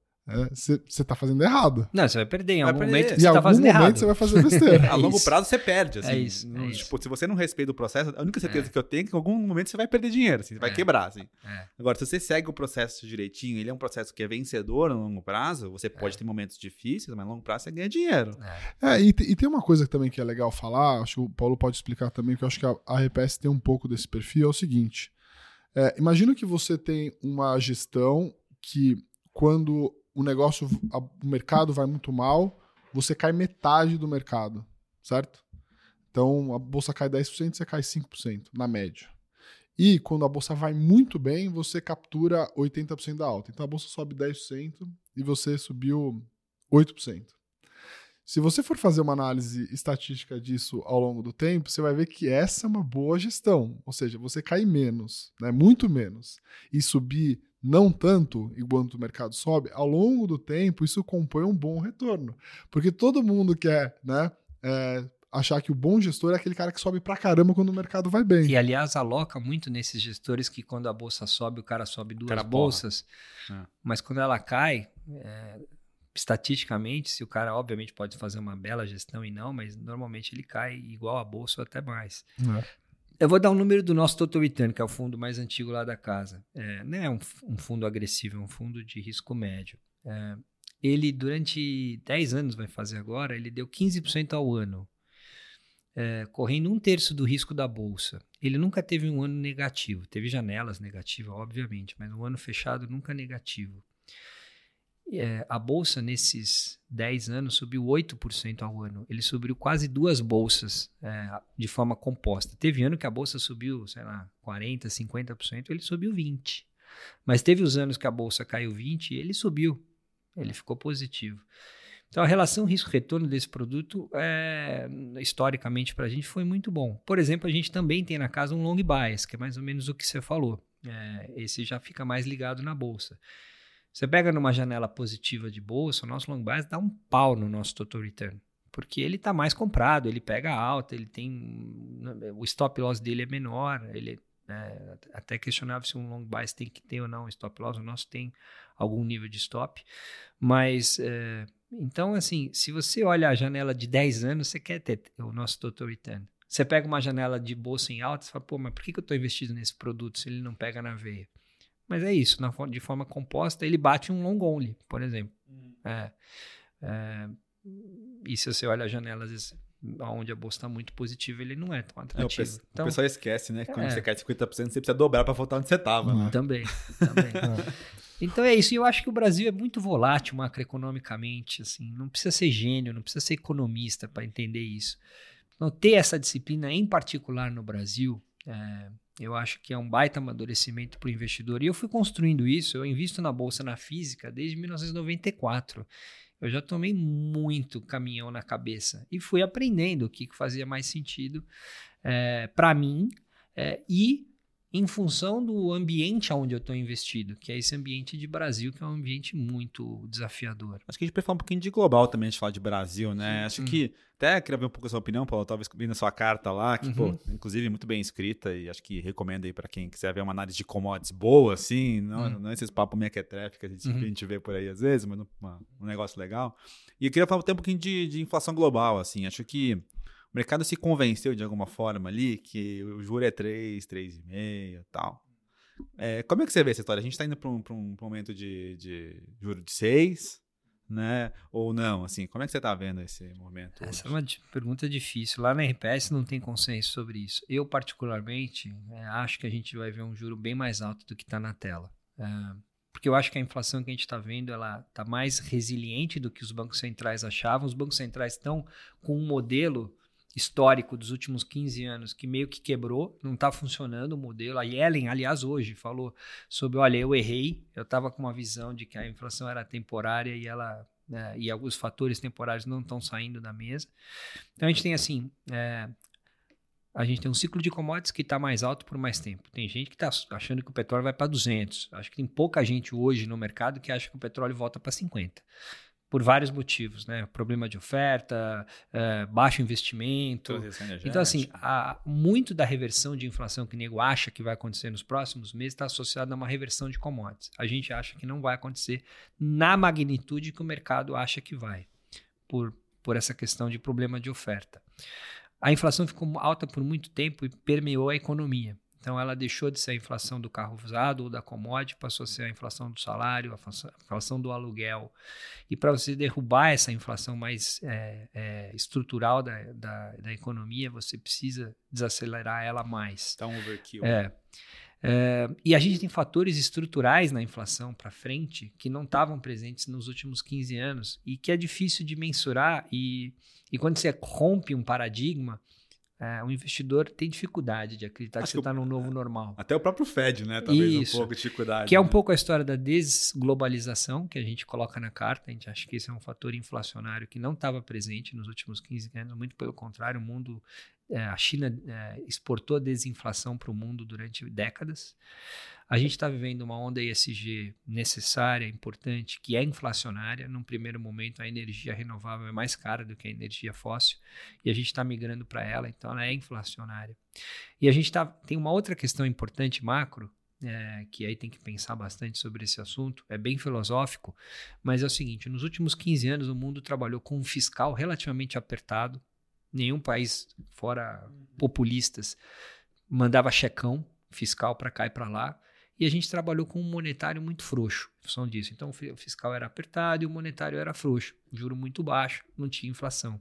você você tá fazendo errado. Não, você vai perder em Vai algum perder. momento em você algum está fazendo momento errado. você vai fazer besteira. É a longo prazo você perde, assim. É isso, é Não, isso. tipo, se você não respeita o processo, a única certeza que eu tenho é que em algum momento você vai perder dinheiro, assim, você vai É. quebrar, assim. É. Agora, se você segue o processo direitinho, ele é um processo que é vencedor a longo prazo, você É. pode ter momentos difíceis, mas a longo prazo você ganha dinheiro. É. É, e, e tem uma coisa também que é legal falar, acho que o Paulo pode explicar também, que eu acho que a, a RPS tem um pouco desse perfil, é o seguinte. É, imagina que você tem uma gestão que quando o negócio, o mercado vai muito mal, você cai metade do mercado, certo? Então a bolsa cai 10%, você cai 5%, na média. E quando a bolsa vai muito bem, você captura 80% da alta. Então a bolsa sobe 10% e você subiu 8%. Se você for fazer uma análise estatística disso ao longo do tempo, você vai ver que essa é uma boa gestão. Ou seja, você cair menos, né, muito menos, e subir não tanto enquanto o mercado sobe, ao longo do tempo isso compõe um bom retorno. Porque todo mundo quer né, é, achar que o bom gestor é aquele cara que sobe pra caramba quando o mercado vai bem. E aliás, aloca muito nesses gestores que quando a bolsa sobe, o cara sobe duas cara bolsas. É. Mas quando ela cai, é, estatisticamente, se o cara obviamente pode fazer uma bela gestão e não, mas normalmente ele cai igual a bolsa ou até mais. né? Eu vou dar um número do nosso Total Return, que é o fundo mais antigo lá da casa. É, não é um, um fundo agressivo, é um fundo de risco médio. É, ele, durante 10 anos, vai fazer agora, ele deu 15% ao ano, é, correndo um terço do risco da bolsa. Ele nunca teve um ano negativo. Teve janelas negativas, obviamente, mas um ano fechado nunca negativo. É, a bolsa, nesses 10 anos, subiu 8% ao ano. Ele subiu quase duas bolsas é, de forma composta. Teve ano que a bolsa subiu, sei lá, 40%, 50%, ele subiu 20%. Mas teve os anos que a bolsa caiu 20% e ele subiu. Ele ficou positivo. Então, a relação risco-retorno desse produto, é, historicamente, para a gente foi muito bom. Por exemplo, a gente também tem na casa um long bias, que é mais ou menos o que você falou. É, esse já fica mais ligado na bolsa. Você pega numa janela positiva de bolsa, o nosso long bias dá um pau no nosso total return. Porque ele está mais comprado, ele pega alta, ele tem. O stop loss dele é menor, ele é até questionável se um long bias tem que ter ou não stop loss, o nosso tem algum nível de stop. Mas, é, então, assim, se você olha a janela de 10 anos, você quer ter o nosso total return. Você pega uma janela de bolsa em alta, você fala, pô, mas por que que eu estou investido nesse produto se ele não pega na veia? Mas é isso, na, de forma composta, ele bate um long only, por exemplo. É, é, e se você olha a janela, às vezes, onde a bolsa está muito positiva, ele não é tão É, o, atrativo. pe- então, o pessoal esquece, né? que Quando É. você cai 50%, você precisa dobrar pra voltar onde você tava. né? Também, também. Então é isso. E eu acho que o Brasil é muito volátil macroeconomicamente. Assim, não precisa ser gênio, não precisa ser economista para entender isso. Então, ter essa disciplina em particular no Brasil, é, eu acho que é um baita amadurecimento para o investidor. E eu fui construindo isso. Eu invisto na bolsa na física desde 1994. Eu já tomei muito caminhão na cabeça e fui aprendendo o que fazia mais sentido para mim é, e em função do ambiente onde eu estou investido, que é esse ambiente de Brasil, que é um ambiente muito desafiador. Acho que a gente pode falar um pouquinho de global também, a gente falar de Brasil, né? Sim. Acho que até queria ver um pouco a sua opinião, Paulo, talvez vendo a sua carta lá, que, uhum. pô, inclusive muito bem escrita e acho que recomendo aí para quem quiser ver uma análise de commodities boa, assim, não, uhum. não esses papos mequetrefe que a gente, uhum. a gente vê por aí às vezes, mas uma, um negócio legal. E eu queria falar um pouquinho de, de inflação global, assim, acho que o mercado se convenceu de alguma forma ali que o juro é 3, 3,5 e tal. É, como é que você vê essa história? A gente está indo para um, um, momento de, de juro de 6, né? Ou não? Assim, como é que você está vendo esse momento? Essa hoje? é uma pergunta difícil. Lá na RPS não tem consenso sobre isso. Eu, particularmente, é, acho que a gente vai ver um juro bem mais alto do que está na tela. É, porque eu acho que a inflação que a gente está vendo ela está mais resiliente do que os bancos centrais achavam. Os bancos centrais estão com um modelo histórico dos últimos 15 anos que meio que quebrou, não está funcionando o modelo. A Yellen, aliás, hoje falou sobre, olha, eu errei, eu estava com uma visão de que a inflação era temporária e ela né, e alguns fatores temporários não estão saindo da mesa. Então a gente tem assim, é, a gente tem um ciclo de commodities que está mais alto por mais tempo. Tem gente que está achando que o petróleo vai para 200. Acho que tem pouca gente hoje no mercado que acha que o petróleo volta para 50 por vários motivos, né? Problema de oferta, é, baixo investimento. Então, assim, a, muito da reversão de inflação que o nego acha que vai acontecer nos próximos meses está associada a uma reversão de commodities. A gente acha que não vai acontecer na magnitude que o mercado acha que vai, por, por essa questão de problema de oferta. A inflação ficou alta por muito tempo e permeou a economia. Então, ela deixou de ser a inflação do carro usado ou da commodity, passou a ser a inflação do salário, a inflação do aluguel. E para você derrubar essa inflação mais é, é, estrutural da, da, da, economia, você precisa desacelerar ela mais. Um overkill. É. É, e a gente tem fatores estruturais na inflação para frente que não estavam presentes nos últimos 15 anos e que é difícil de mensurar. E, e quando você rompe um paradigma, é, o investidor tem dificuldade de acreditar Acho que você está num novo normal. Até o próprio Fed, né? Talvez Isso, um pouco de dificuldade. Que é um né? pouco a história da desglobalização que a gente coloca na carta. A gente acha que esse é um fator inflacionário que não estava presente nos últimos 15 anos. Muito pelo contrário, o mundo, é, a China é, exportou a desinflação para o mundo durante décadas. A gente está vivendo uma onda ESG necessária, importante, que é inflacionária. Num primeiro momento, a energia renovável é mais cara do que a energia fóssil e a gente está migrando para ela, então ela é inflacionária. E a gente tá, tem uma outra questão importante macro, é, que aí tem que pensar bastante sobre esse assunto, é bem filosófico, mas é o seguinte: nos últimos 15 anos o mundo trabalhou com um fiscal relativamente apertado, nenhum país, fora populistas, mandava checão fiscal para cá e para lá. E a gente trabalhou com um monetário muito frouxo, em função disso. Então, o fiscal era apertado e o monetário era frouxo. Juro muito baixo, não tinha inflação.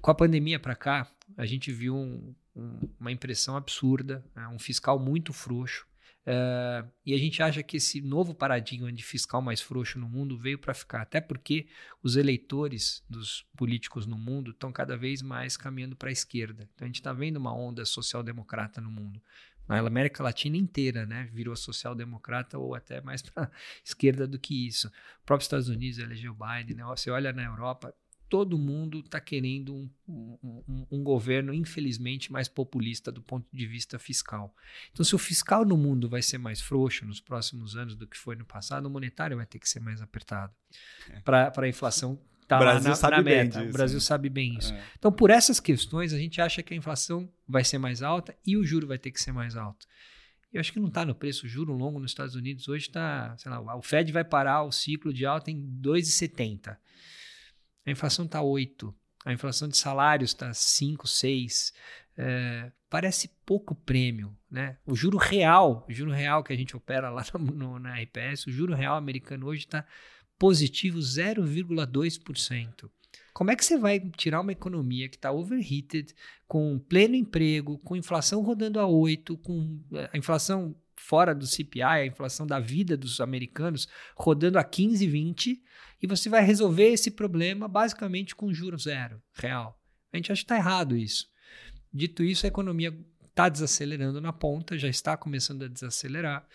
Com a pandemia para cá, a gente viu um, um, uma impressão absurda, né? um fiscal muito frouxo. Uh, e a gente acha que esse novo paradigma de fiscal mais frouxo no mundo veio para ficar, até porque os eleitores dos políticos no mundo estão cada vez mais caminhando para a esquerda. Então a gente está vendo uma onda social-democrata no mundo na América Latina inteira, né? Virou social-democrata ou até mais para esquerda do que isso. O próprio Estados Unidos elegeu Biden, né? Você olha na Europa, todo mundo está querendo um, um, um, governo, infelizmente, mais populista do ponto de vista fiscal. Então, se o fiscal no mundo vai ser mais frouxo nos próximos anos do que foi no passado, o monetário vai ter que ser mais apertado é. para a inflação tá Brasil na, sabe na meta. Disso, o Brasil sabe bem isso. É. Então, por essas questões, a gente acha que a inflação vai ser mais alta e o juro vai ter que ser mais alto. Eu acho que não está no preço. O juro longo nos Estados Unidos hoje está, sei lá, o Fed vai parar o ciclo de alta em 2,70. A inflação está 8. A inflação de salários está 5, 6. É, parece pouco prêmio, né? O juro real, o juro real que a gente opera lá no, no, na RPS, o juro real americano hoje está positivo 0,2%. Como é que você vai tirar uma economia que está overheated, com pleno emprego, com inflação rodando a 8, com eh, a inflação fora do CPI, a inflação da vida dos americanos rodando a 15, 20, e você vai resolver esse problema basicamente com juro zero real. A gente acha que está errado isso. Dito isso, a economia está desacelerando na ponta, já está começando a desacelerar.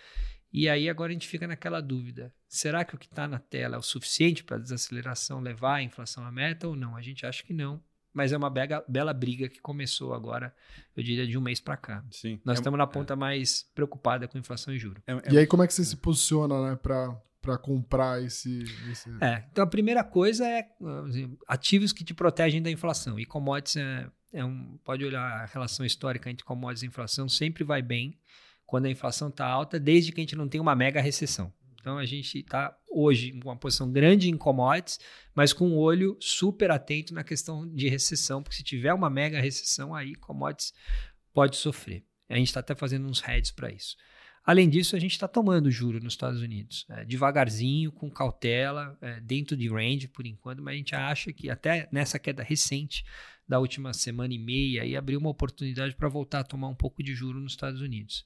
E aí agora a gente fica naquela dúvida: será que o que está na tela é o suficiente para a desaceleração levar a inflação à meta ou não? A gente acha que não. mas é uma bela, bela briga que começou agora, eu diria, de um mês para cá. Sim. Nós É- estamos na ponta mais preocupada com inflação e juros. é- é- E aí, como é que você se posiciona, né, pra comprar esse. esse... É, então a primeira coisa é assim, ativos que te protegem da inflação. E commodities é, é um. Pode olhar a relação histórica entre commodities e inflação, sempre vai bem quando a inflação está alta, desde que a gente não tenha uma mega recessão. Então a gente está hoje com uma posição grande em commodities, mas com um olho super atento na questão de recessão, porque se tiver uma mega recessão, aí commodities pode sofrer. A gente está até fazendo uns heads para isso. Além disso, a gente está tomando juro nos Estados Unidos, é, devagarzinho, com cautela, é, dentro de range por enquanto, mas a gente acha que até nessa queda recente da última semana e meia, aí abriu uma oportunidade para voltar a tomar um pouco de juro nos Estados Unidos.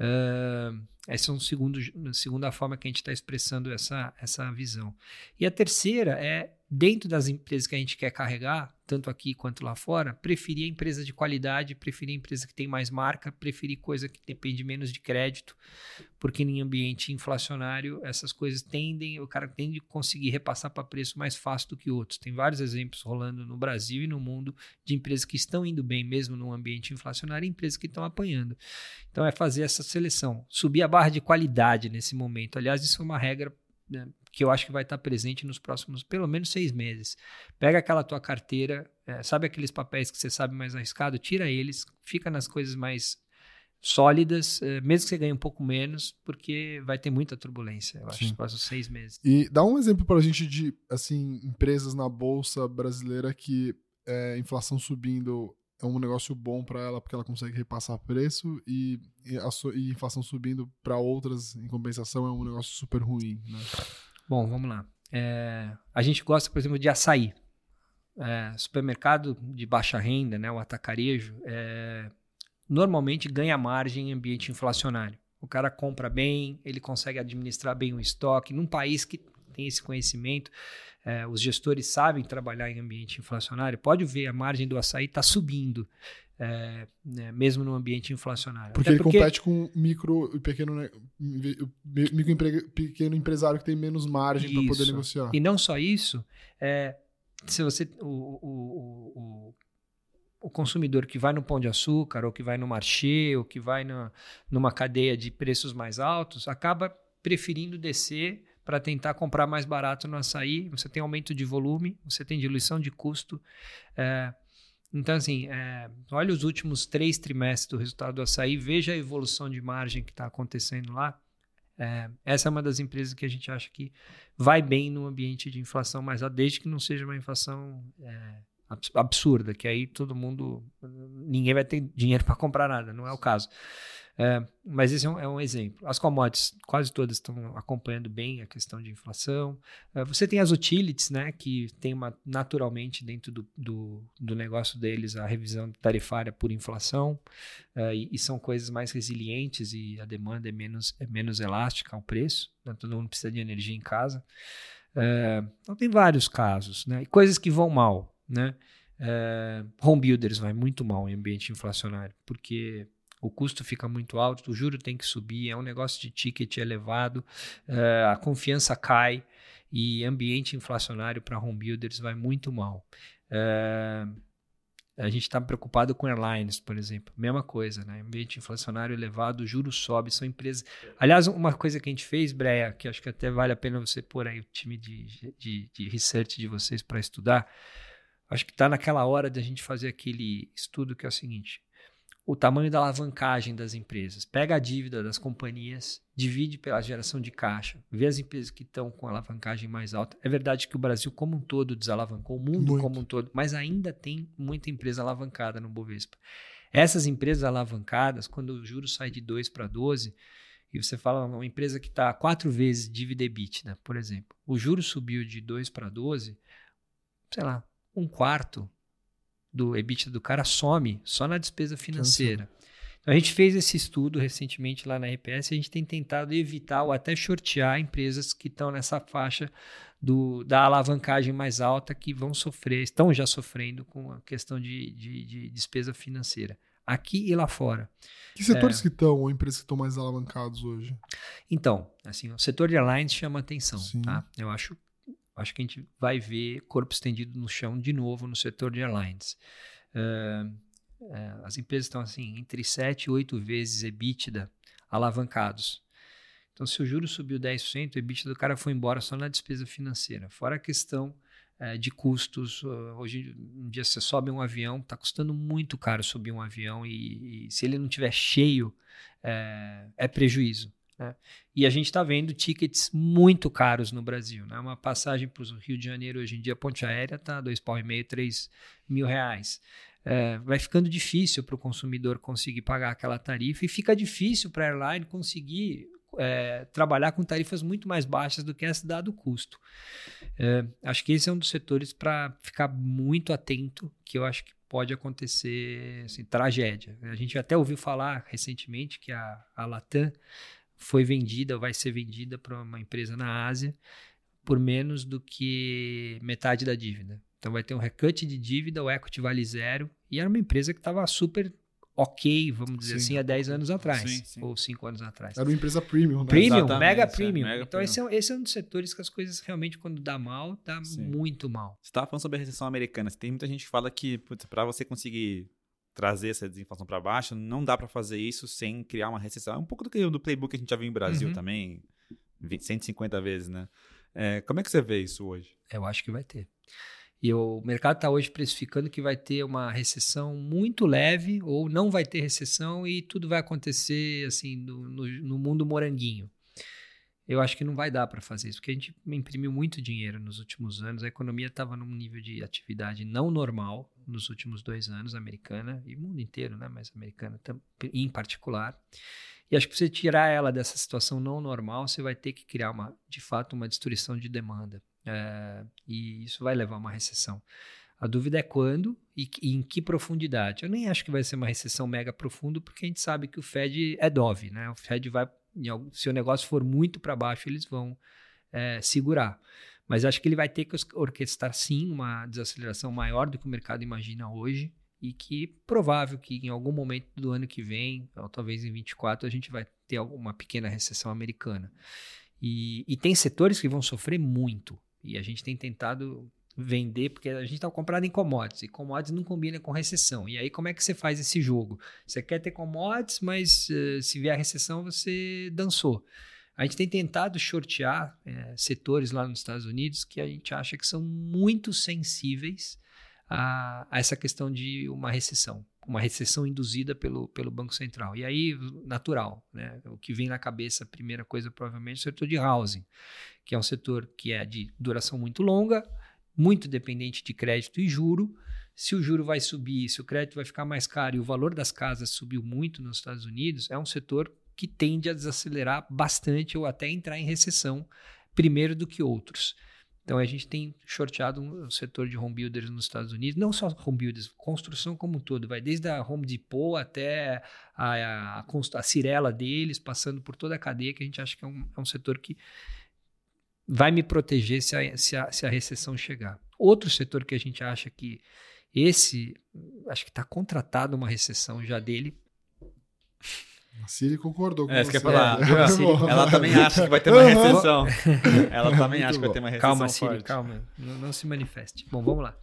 Uh, essa é um segundo, segunda forma que a gente está expressando essa, essa visão. E a terceira é, dentro das empresas que a gente quer carregar, tanto aqui quanto lá fora, preferir a empresa de qualidade, preferir a empresa que tem mais marca, preferir coisa que depende menos de crédito, porque em ambiente inflacionário essas coisas tendem, o cara tende a conseguir repassar para preço mais fácil do que outros. Tem vários exemplos rolando no Brasil e no mundo de empresas que estão indo bem mesmo num ambiente inflacionário e empresas que estão apanhando. Então é fazer essa seleção, subir a barra de qualidade nesse momento. Aliás, isso é uma regra né, que eu acho que vai estar presente nos próximos pelo menos seis meses. Pega aquela tua carteira, é, sabe aqueles papéis que você sabe mais arriscado, tira eles, fica nas coisas mais sólidas, é, mesmo que você ganhe um pouco menos, porque vai ter muita turbulência, eu acho, Sim. nos próximos seis meses. E dá um exemplo pra gente de, assim, empresas na bolsa brasileira que é, inflação subindo é um negócio bom pra ela porque ela consegue repassar preço e, e, a e inflação subindo pra outras em compensação é um negócio super ruim, né? Bom, vamos lá. É, a gente gosta, por exemplo, de açaí. É, supermercado de baixa renda, né, o atacarejo, é, normalmente ganha margem em ambiente inflacionário. O cara compra bem, ele consegue administrar bem o estoque. Num país que tem esse conhecimento, é, os gestores sabem trabalhar em ambiente inflacionário. Pode ver, a margem do açaí está subindo, é, né, mesmo no ambiente inflacionário. Porque Até ele compete com micro e pequeno, micro pequeno empresário que tem menos margem pra poder negociar. E não só isso, é, se você o, o, o, o consumidor que vai no Pão de Açúcar, ou que vai no Marché, ou que vai na, numa cadeia de preços mais altos, acaba preferindo descer para tentar comprar mais barato no açaí. Você tem aumento de volume, você tem diluição de custo. é, então, assim, é, olha os últimos três trimestres do resultado do açaí, veja a evolução de margem que está acontecendo lá. É, essa é uma das empresas que a gente acha que vai bem no ambiente de inflação mais alta, desde que não seja uma inflação é, abs- absurda, que aí todo mundo, ninguém vai ter dinheiro para comprar nada, não é o caso. É, mas esse é um, é um exemplo. As commodities, quase todas estão acompanhando bem a questão de inflação. É, você tem as utilities, né, que tem uma, naturalmente dentro do, do, do negócio deles a revisão tarifária por inflação, é, e, e são coisas mais resilientes e a demanda é menos, é menos elástica ao preço, né, todo mundo precisa de energia em casa. É, então tem vários casos, né, e coisas que vão mal, né. É, home builders vai muito mal em ambiente inflacionário, porque o custo fica muito alto, o juro tem que subir, é um negócio de ticket elevado, eh, a confiança cai e ambiente inflacionário para home builders vai muito mal. Eh, a gente está preocupado com airlines, por exemplo, mesma coisa, né? Ambiente inflacionário elevado, o juro sobe, são empresas. Aliás, uma coisa que a gente fez, Breia, que acho que até vale a pena você pôr aí o time de, de, de research de vocês para estudar. Acho que está naquela hora de a gente fazer aquele estudo que é o seguinte: o tamanho da alavancagem das empresas. Pega a dívida das companhias, divide pela geração de caixa, vê as empresas que estão com alavancagem mais alta. É verdade que o Brasil como um todo desalavancou, o mundo Muito. como um todo, mas ainda tem muita empresa alavancada no Bovespa. Essas empresas alavancadas, quando o juro sai de 2 para 12, e você fala uma empresa que está quatro vezes dívida EBITDA, por exemplo, o juro subiu de 2 para 12, sei lá, um quarto do EBITDA do cara some só na despesa financeira. Então, a gente fez esse estudo recentemente lá na RPS e a gente tem tentado evitar ou até shortear empresas que estão nessa faixa do, da alavancagem mais alta que vão sofrer, estão já sofrendo com a questão de, de, de despesa financeira. Aqui e lá fora. Que setores É. que estão, ou empresas que estão mais alavancados hoje? Então, assim, o setor de airlines chama atenção, Sim. tá? Eu acho Acho que a gente vai ver corpo estendido no chão de novo no setor de airlines. Uh, uh, as empresas estão assim, entre 7 e 8 vezes EBITDA alavancados. Então, se o juro subiu 10%, o EBITDA do cara foi embora só na despesa financeira. Fora a questão é, de custos. Hoje em dia você sobe um avião, está custando muito caro subir um avião e, e se ele não tiver cheio, é, é prejuízo. Né? E a gente está vendo tickets muito caros no Brasil. Né? Uma passagem para o Rio de Janeiro hoje em dia, ponte aérea, está dois pau e meio, três mil reais. É, vai ficando difícil para o consumidor conseguir pagar aquela tarifa e fica difícil para a airline conseguir é, trabalhar com tarifas muito mais baixas do que esse dado custo. É, acho que esse é um dos setores para ficar muito atento, que eu acho que pode acontecer assim, tragédia. A gente até ouviu falar recentemente que a, a Latam foi vendida, vai ser vendida para uma empresa na Ásia por menos do que metade da dívida. Então vai ter um recut de dívida, o equity vale zero, e era uma empresa que estava super ok, vamos dizer sim. assim, há 10 anos atrás, sim, sim. ou 5 anos atrás. Era uma empresa premium, né? Premium, Exatamente, mega é, premium. É, mega então premium. Esse, é, esse é um dos setores que as coisas realmente, quando dá mal, dá muito mal. Você estava falando sobre a recessão americana. Tem muita gente que fala que para você conseguir trazer essa desinflação para baixo, não dá para fazer isso sem criar uma recessão. É um pouco do que do playbook que a gente já viu em Brasil uhum. também, 150 vezes, né? É, como é que você vê isso hoje? Eu acho que vai ter. E o mercado está hoje precificando que vai ter uma recessão muito leve ou não vai ter recessão e tudo vai acontecer assim no, no, no mundo moranguinho. Eu acho que não vai dar para fazer isso, porque a gente imprimiu muito dinheiro nos últimos anos. A economia estava num nível de atividade não normal nos últimos dois anos, americana e mundo inteiro, né? Mas americana em particular. E acho que você tirar ela dessa situação não normal, você vai ter que criar uma, de fato, uma destruição de demanda. É, e isso vai levar a uma recessão. A dúvida é quando e, e, em que profundidade. Eu nem acho que vai ser uma recessão mega profunda, porque a gente sabe que o Fed é dove, né? O Fed vai, se o negócio for muito para baixo, eles vão é, segurar. Mas acho que ele vai ter que orquestrar sim uma desaceleração maior do que o mercado imagina hoje e que provável que em algum momento do ano que vem, ou talvez em 24, a gente vai ter uma pequena recessão americana. E, e tem setores que vão sofrer muito. E a gente tem tentado vender, porque a gente está comprado em commodities, e commodities não combina com recessão. E aí, como é que você faz esse jogo? Você quer ter commodities, mas uh, se vier a recessão, você dançou. A gente tem tentado shortear é, setores lá nos Estados Unidos que a gente acha que são muito sensíveis a, a essa questão de uma recessão uma recessão induzida pelo, pelo Banco Central. E aí, natural, né? o que vem na cabeça, a primeira coisa, provavelmente, é o setor de housing, que é um setor que é de duração muito longa, muito dependente de crédito e juro. Se o juro vai subir, se o crédito vai ficar mais caro e o valor das casas subiu muito nos Estados Unidos, é um setor que tende a desacelerar bastante ou até entrar em recessão primeiro do que outros. Então a gente tem shorteado o um setor de home builders nos Estados Unidos, não só home builders, construção como um todo, vai desde a Home Depot até a, a, a, a Cirela deles, passando por toda a cadeia, que a gente acha que é um, é um setor que vai me proteger se a, se, a, se a recessão chegar. Outro setor que a gente acha que esse, acho que está contratado uma recessão já dele, a Siri concordou com é, você. Falar. É. Ela também acha que vai ter uma recessão. Ela também acha que vai ter uma recessão Calma, Siri, forte. calma. Não, não, se manifeste. Bom, vamos lá.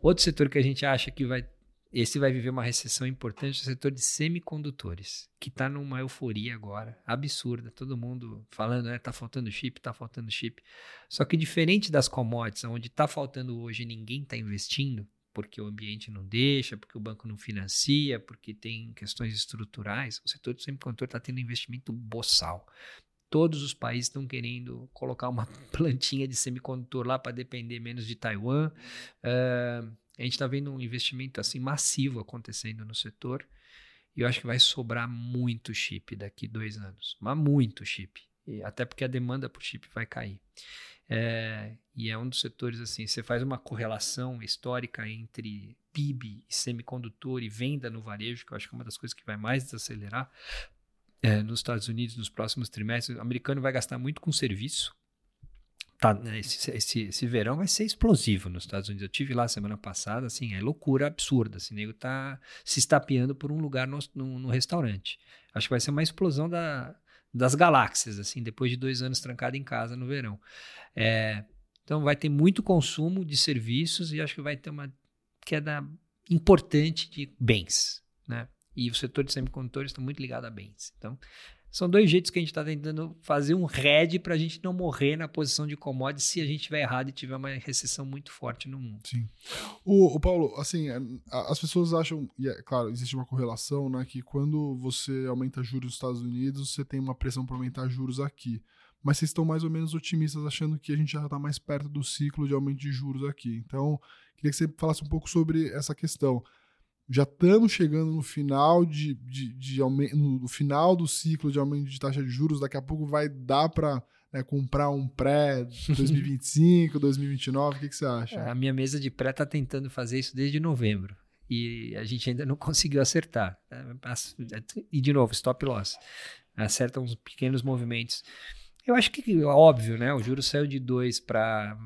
Outro setor que a gente acha que vai... Esse vai viver uma recessão importante é o setor de semicondutores, que está numa euforia agora, absurda. Todo mundo falando, né? Tá faltando chip, tá faltando chip. Só que diferente das commodities, onde está faltando hoje e ninguém está investindo, porque o ambiente não deixa, porque o banco não financia, porque tem questões estruturais, o setor do semicondutor está tendo investimento boçal. Todos os países estão querendo colocar uma plantinha de semicondutor lá para depender menos de Taiwan. Uh, a gente está vendo um investimento assim massivo acontecendo no setor e eu acho que vai sobrar muito chip daqui dois anos, mas muito chip, e até porque a demanda por chip vai cair. É, e é um dos setores assim, você faz uma correlação histórica entre PIB e semicondutor e venda no varejo, que eu acho que é uma das coisas que vai mais desacelerar é, nos Estados Unidos nos próximos trimestres. O americano vai gastar muito com serviço. Tá, né, esse, esse, esse verão vai ser explosivo nos Estados Unidos. Eu tive lá semana passada, assim, é loucura absurda. Assim, nego tá se estapeando por um lugar no, no, no restaurante. Acho que vai ser uma explosão da, das galáxias, assim, depois de dois anos trancado em casa no verão. É, então Então vai ter muito consumo de serviços e acho que vai ter uma queda importante de bens, né? E o setor de semicondutores está muito ligado a bens. Então, são dois jeitos que a gente está tentando fazer um head para a gente não morrer na posição de commodity se a gente tiver errado e tiver uma recessão muito forte no mundo. Sim. O, o Paulo, assim, as pessoas acham, e é claro, existe uma correlação, né, que quando você aumenta juros nos Estados Unidos, você tem uma pressão para aumentar juros aqui. Mas vocês estão mais ou menos otimistas, achando que a gente já está mais perto do ciclo de aumento de juros aqui. Então, queria que você falasse um pouco sobre essa questão já estamos chegando no final de, de, de no final do ciclo de aumento de taxa de juros. Daqui a pouco vai dar para né, comprar um pré 2025, 2029. O que, que você acha? A minha mesa de pré está tentando fazer isso desde novembro e a gente ainda não conseguiu acertar. E de novo, stop loss. Acerta uns pequenos movimentos. Eu acho que óbvio, né? O juro saiu de 2 para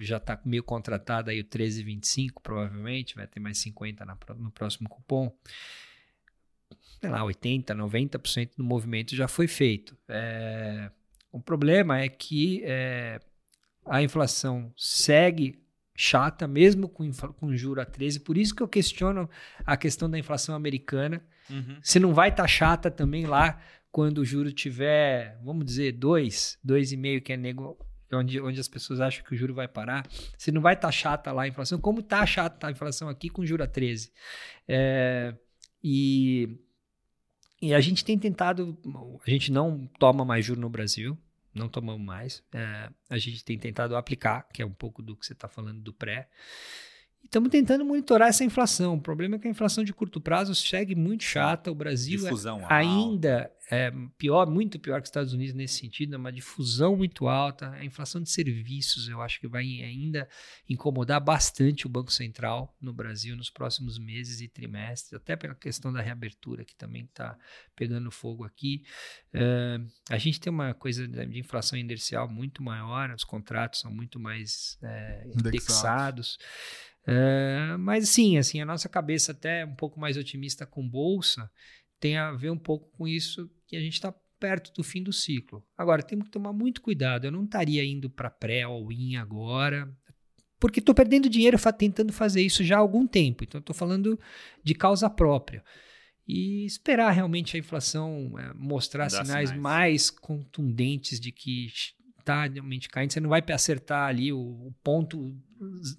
já está meio contratado aí o 13,25 provavelmente, vai ter mais 50 na, no próximo cupom. Sei lá, 80, 90% do movimento já foi feito. É, o problema é que é, a inflação segue chata, mesmo com, com juro a 13, por isso que eu questiono a questão da inflação americana. Uhum. Se não vai estar tá chata também lá quando o juro tiver, vamos dizer, 2, 2,5, que é nego, onde, onde as pessoas acham que o juro vai parar, se não vai estar tá chata lá a inflação, como está chata a inflação aqui com juro a 13. É, e, e a gente tem tentado, a gente não toma mais juro no Brasil, não tomamos mais. É, a gente tem tentado aplicar, que é um pouco do que você está falando do pré. Estamos tentando monitorar essa inflação. O problema é que a inflação de curto prazo segue muito chata. O Brasil é ainda é pior, muito pior que os Estados Unidos nesse sentido, é uma difusão muito alta. A inflação de serviços eu acho que vai ainda incomodar bastante o Banco Central no Brasil nos próximos meses e trimestres, até pela questão da reabertura que também está pegando fogo aqui. Uh, a gente tem uma coisa de inflação inercial muito maior, os contratos são muito mais é, indexados. É, mas sim, assim, a nossa cabeça até um pouco mais otimista com bolsa tem a ver um pouco com isso que a gente está perto do fim do ciclo. Agora, temos que tomar muito cuidado. Eu não estaria indo para pré ou in agora, porque estou perdendo dinheiro tentando fazer isso já há algum tempo. Então, estou falando de causa própria. E esperar realmente a inflação é, mostrar sinais, sinais, mais contundentes de que realmente caindo. Você não vai acertar ali o, o ponto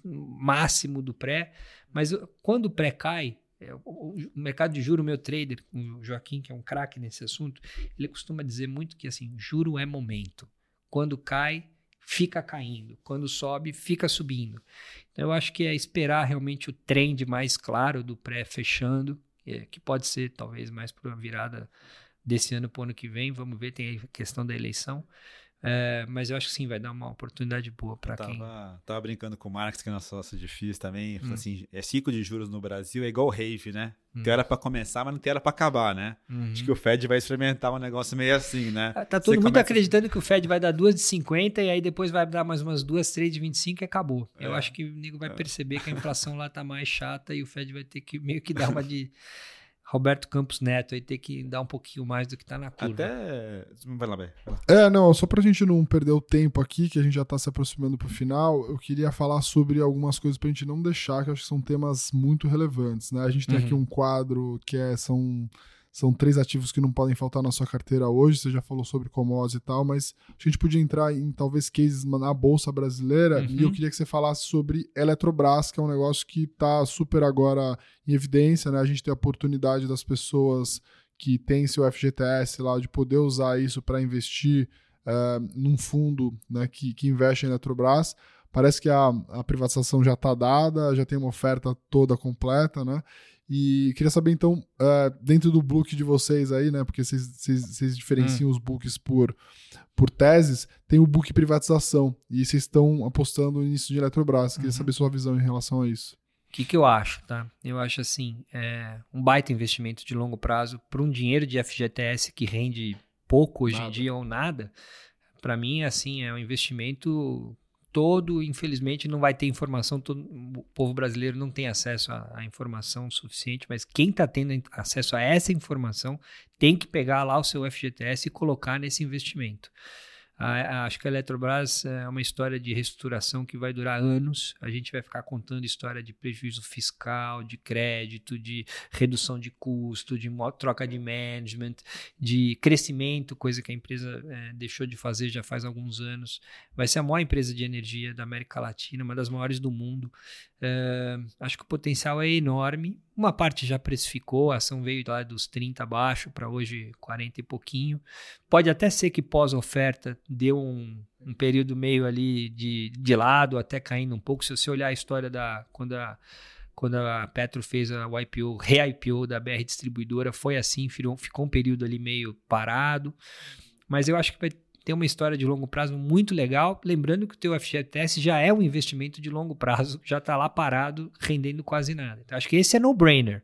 máximo do pré, mas quando o pré cai, é, o, mercado de juro, meu trader, o Joaquim, que é um craque nesse assunto, ele costuma dizer muito que assim, juro é momento. Quando cai, fica caindo. Quando sobe, fica subindo. Então eu acho que é esperar realmente o trend mais claro do pré fechando, é, que pode ser talvez mais para a virada desse ano para o ano que vem. Vamos ver, tem a questão da eleição. É, mas eu acho que sim, vai dar uma oportunidade boa para quem. Tava brincando com o Marx, que é nosso sócio de FIIs também. Hum. Assim, é ciclo de juros no Brasil é igual rave, né? Hum. Tem hora para começar, mas não tem hora para acabar, né? Uhum. Acho que o Fed vai experimentar um negócio meio assim, né? Ah, tá todo Você mundo começa... acreditando que o Fed vai dar duas de 50 e aí depois vai dar mais umas duas, três de 25 e acabou. É. Eu acho que o nego vai é. perceber que a inflação lá tá mais chata e o Fed vai ter que meio que dar uma de Roberto Campos Neto aí ter que dar um pouquinho mais do que tá na curva. Até. Vai lá, vai. É, não, só pra gente não perder o tempo aqui, que a gente já tá se aproximando pro final, eu queria falar sobre algumas coisas pra gente não deixar, que eu acho que são temas muito relevantes, né? A gente tem uhum. aqui um quadro que é, são são três ativos que não podem faltar na sua carteira hoje. Você já falou sobre commodities e tal, mas a gente podia entrar em talvez cases na bolsa brasileira. Uhum. E eu uhum. queria que você falasse sobre Eletrobras, que é um negócio que está super agora em evidência, né? A gente tem a oportunidade das pessoas que têm seu FGTS lá de poder usar isso para investir uh, num fundo né, que, que investe em Eletrobras. Parece que a, a privatização já está dada, já tem uma oferta toda completa, né? E queria saber, então, uh, dentro do book de vocês aí, né? Porque vocês diferenciam hum. os books por, por teses, tem o book privatização. E vocês estão apostando início de Eletrobras. Queria uhum. saber sua visão em relação a isso. O que, que eu acho, tá? Eu acho assim, é um baita investimento de longo prazo para um dinheiro de FGTS que rende pouco hoje nada. em dia ou nada. Para mim, assim, é um investimento todo, infelizmente, não vai ter informação. Todo, o povo brasileiro não tem acesso à, informação suficiente, mas quem está tendo acesso a essa informação tem que pegar lá o seu FGTS e colocar nesse investimento. A, acho que a Eletrobras é uma história de reestruturação que vai durar anos. A gente vai ficar contando história de prejuízo fiscal, de crédito, de redução de custo, de troca de management, de crescimento, coisa que a empresa é, deixou de fazer já faz alguns anos. Vai ser a maior empresa de energia da América Latina, uma das maiores do mundo. É, acho que o potencial é enorme. Uma parte já precificou, a ação veio lá dos 30 abaixo para hoje 40 e pouquinho. Pode até ser que pós-oferta deu um, um, período meio ali de, de lado, até caindo um pouco. Se você olhar a história da. Quando a, quando a Petro fez a IPO, re-IPO da BR Distribuidora, foi assim, ficou, ficou um período ali meio parado. Mas eu acho que vai ter uma história de longo prazo muito legal. Lembrando que o teu FGTS já é um investimento de longo prazo, já está lá parado, rendendo quase nada. Então, acho que esse é no-brainer.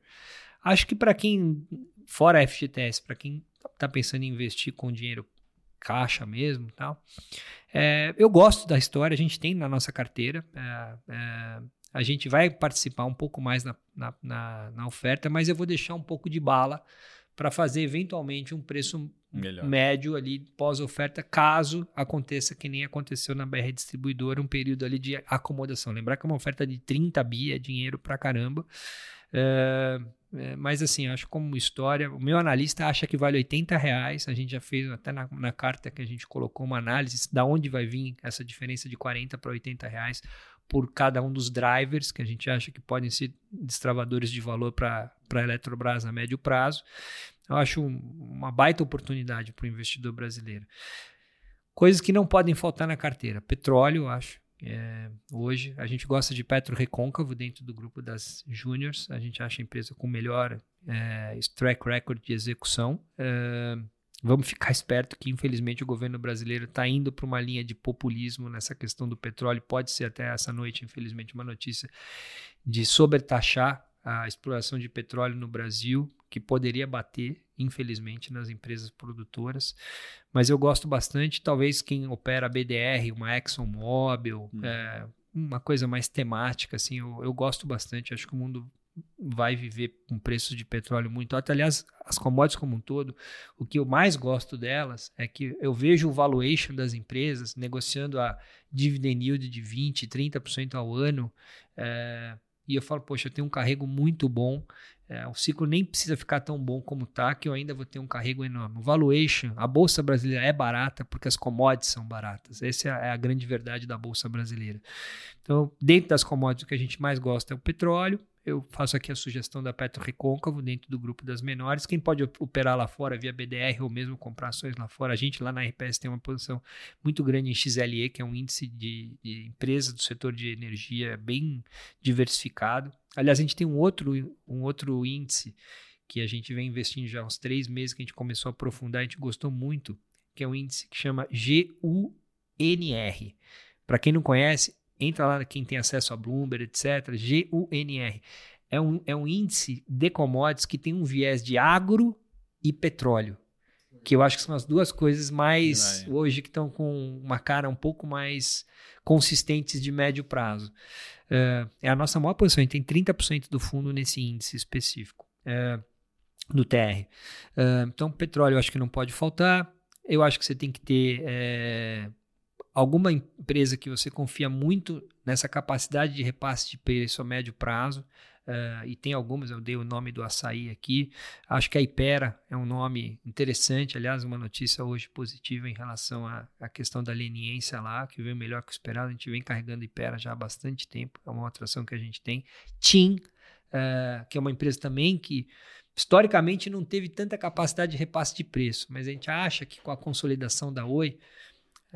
Acho que para quem, fora FGTS, para quem está pensando em investir com dinheiro caixa mesmo tal. É, eu gosto da história, a gente tem na nossa carteira. É, é, a gente vai participar um pouco mais na, na, na, na oferta, mas eu vou deixar um pouco de bala para fazer eventualmente um preço Melhor. médio ali pós-oferta, caso aconteça que nem aconteceu na BR Distribuidora, um período ali de acomodação. Lembrar que é uma oferta de 30 bi, é dinheiro para caramba. É, é, mas assim, acho como história, o meu analista acha que vale 80 reais. A gente já fez até na, na carta que a gente colocou uma análise da onde vai vir essa diferença de 40 para 80 reais por cada um dos drivers que a gente acha que podem ser destravadores de valor para a Eletrobras a médio prazo. Eu acho uma baita oportunidade para o investidor brasileiro. Coisas que não podem faltar na carteira. Petróleo, acho. É, hoje a gente gosta de Petro Recôncavo dentro do grupo das Juniors. A gente acha a empresa com melhor é, track record de execução. É, vamos ficar esperto que infelizmente o governo brasileiro está indo para uma linha de populismo nessa questão do petróleo. Pode ser até essa noite, infelizmente, uma notícia de sobretaxar a exploração de petróleo no Brasil, que poderia bater, infelizmente, nas empresas produtoras. Mas eu gosto bastante, talvez quem opera BDR, uma ExxonMobil, hum. é, uma coisa mais temática, assim, eu, eu gosto bastante. Acho que o mundo vai viver com preços de petróleo muito alto. Aliás, as commodities como um todo, o que eu mais gosto delas é que eu vejo o valuation das empresas negociando a dividend yield de 20%, 30% ao ano. É, e eu falo, poxa, eu tenho um carrego muito bom, é, o ciclo nem precisa ficar tão bom como tá, que eu ainda vou ter um carrego enorme. O valuation, a bolsa brasileira é barata porque as commodities são baratas. Essa é a grande verdade da bolsa brasileira. Então, dentro das commodities, o que a gente mais gosta é o petróleo. Eu faço aqui a sugestão da Petro Recôncavo dentro do grupo das menores. Quem pode operar lá fora via BDR ou mesmo comprar ações lá fora, a gente lá na RPS tem uma posição muito grande em XLE, que é um índice de, de empresas do setor de energia bem diversificado. Aliás, a gente tem um outro, um outro índice que a gente vem investindo já há uns três meses, que a gente começou a aprofundar, a gente gostou muito, que é um índice que chama GUNR. Para quem não conhece, entra lá quem tem acesso a Bloomberg, etc. GUNR. É um, é um índice de commodities que tem um viés de agro e petróleo. Que eu acho que são as duas coisas mais hoje que estão com uma cara um pouco mais consistentes de médio prazo. Uh, é a nossa maior posição, a gente tem 30% do fundo nesse índice específico, uh, do TR. Uh, então, petróleo eu acho que não pode faltar. Eu acho que você tem que ter alguma empresa que você confia muito nessa capacidade de repasse de preço a médio prazo, uh, e tem algumas, eu dei o nome do açaí aqui, acho que a Ipera é um nome interessante, aliás, uma notícia hoje positiva em relação à, questão da leniência lá, que veio melhor que o esperado, a gente vem carregando Ipera já há bastante tempo, é uma atração que a gente tem. TIM, uh, que é uma empresa também que historicamente não teve tanta capacidade de repasse de preço, mas a gente acha que com a consolidação da Oi,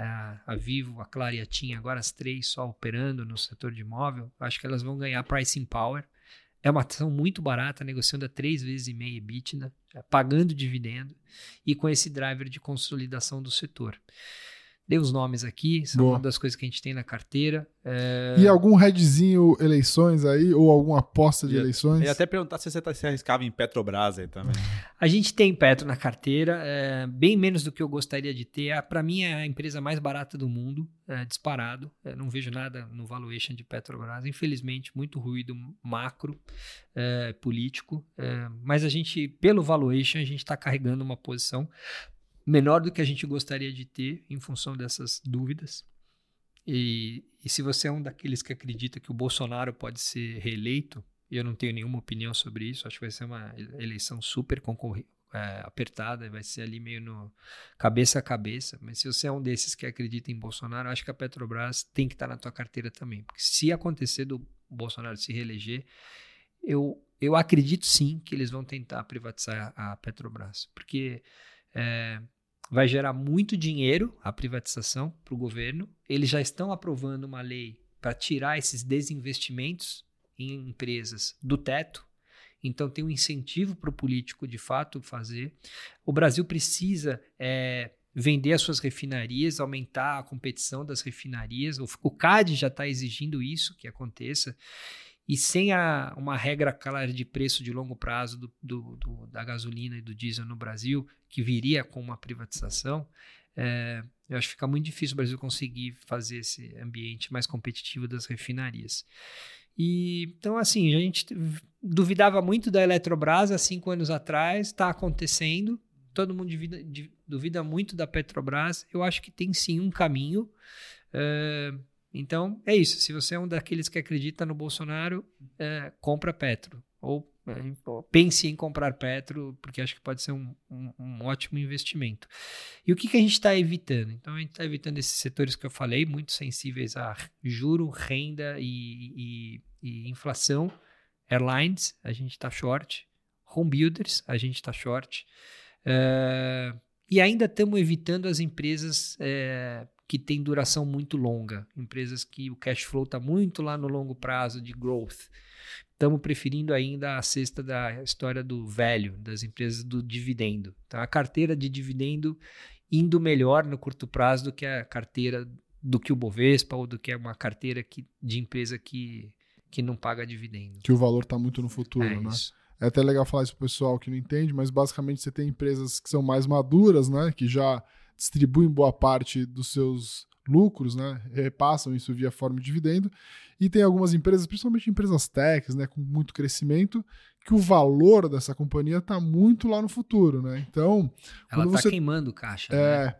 a, a Vivo, a Claro e a TIM, agora as três só operando no setor de imóvel, acho que elas vão ganhar pricing power. É uma ação muito barata, negociando a três vezes e meia EBITDA, pagando dividendo e com esse driver de consolidação do setor. Dei os nomes aqui, são Boa. uma das coisas que a gente tem na carteira. É... E algum headzinho eleições aí, ou alguma aposta de e, eleições? E até perguntar se você tá, se arriscava em Petrobras aí também. A gente tem Petro na carteira, é, bem menos do que eu gostaria de ter. Para mim é a empresa mais barata do mundo, é, disparado. É, não vejo nada no valuation de Petrobras. Infelizmente, muito ruído macro, é, político. É, mas a gente, pelo valuation, a gente está carregando uma posição menor do que a gente gostaria de ter em função dessas dúvidas. E, e se você é um daqueles que acredita que o Bolsonaro pode ser reeleito, e eu não tenho nenhuma opinião sobre isso, acho que vai ser uma eleição super concorrida, é, apertada, vai ser ali meio no cabeça a cabeça. Mas se você é um desses que acredita em Bolsonaro, acho que a Petrobras tem que estar na tua carteira também. Porque se acontecer do Bolsonaro se reeleger, eu, eu acredito sim que eles vão tentar privatizar a Petrobras. Porque é, vai gerar muito dinheiro a privatização para o governo. Eles já estão aprovando uma lei para tirar esses desinvestimentos em empresas do teto. Então tem um incentivo para o político de fato fazer. O Brasil precisa é, vender as suas refinarias, aumentar a competição das refinarias. O, o CAD já está exigindo isso que aconteça. E sem a, uma regra clara de preço de longo prazo do, do, do, da gasolina e do diesel no Brasil, que viria com uma privatização, é, eu acho que fica muito difícil o Brasil conseguir fazer esse ambiente mais competitivo das refinarias. E então, assim, a gente duvidava muito da Eletrobras há cinco anos atrás, está acontecendo. Todo mundo duvida, duvida, muito da Petrobras. Eu acho que tem sim um caminho. Uh, então, é isso. Se você é um daqueles que acredita no Bolsonaro, é, compra Petro. Ou é, pense em comprar Petro, porque acho que pode ser um, um, um ótimo investimento. E o que, que a gente está evitando? Então, a gente está evitando esses setores que eu falei, muito sensíveis a juro, renda e, e, e inflação. Airlines, a gente está short. Home builders, a gente está short. Uh, e ainda estamos evitando as empresas é, que tem duração muito longa, empresas que o cash flow está muito lá no longo prazo de growth. Estamos preferindo ainda a cesta da história do velho, das empresas do dividendo. Então, a carteira de dividendo indo melhor no curto prazo do que a carteira do que o Bovespa ou do que uma carteira que, de empresa que, que não paga dividendo. Que o valor está muito no futuro, é né? Isso. É até legal falar isso para o pessoal que não entende, mas basicamente você tem empresas que são mais maduras, né? Que já distribuem boa parte dos seus lucros, né? Repassam isso via forma de dividendo. E tem algumas empresas, principalmente empresas techs, né, com muito crescimento, que o valor dessa companhia está muito lá no futuro, né? Então, ela está você... queimando caixa, é, né?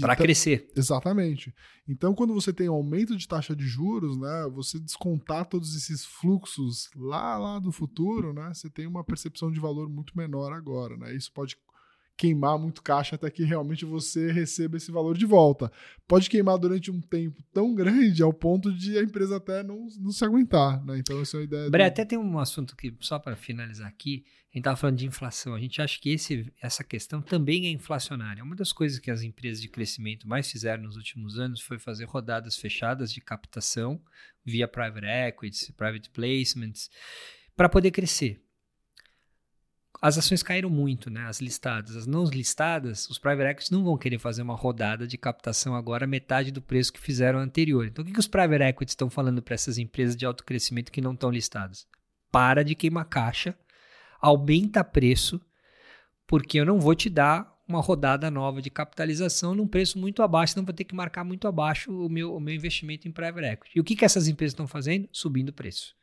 Para crescer. Exatamente. Então, quando você tem aumento de taxa de juros, né, você descontar todos esses fluxos lá, lá do futuro, né, você tem uma percepção de valor muito menor agora, né? Isso pode queimar muito caixa até que realmente você receba esse valor de volta. Pode queimar durante um tempo tão grande ao ponto de a empresa até não, não se aguentar, né? Então essa é a ideia. Bré, do... até tem um assunto que, só para finalizar aqui, a gente estava falando de inflação. A gente acha que esse, essa questão também é inflacionária. Uma das coisas que as empresas de crescimento mais fizeram nos últimos anos foi fazer rodadas fechadas de captação via private equities, private placements, para poder crescer as ações caíram muito, né? As listadas. As não listadas, os private equities não vão querer fazer uma rodada de captação agora metade do preço que fizeram anterior. Então, o que, que os private equities estão falando para essas empresas de alto crescimento que não estão listadas? Para de queimar caixa, aumenta preço, porque eu não vou te dar uma rodada nova de capitalização num preço muito abaixo, senão vou ter que marcar muito abaixo o meu, o meu investimento em private equity. E o que, que essas empresas estão fazendo? Subindo o preço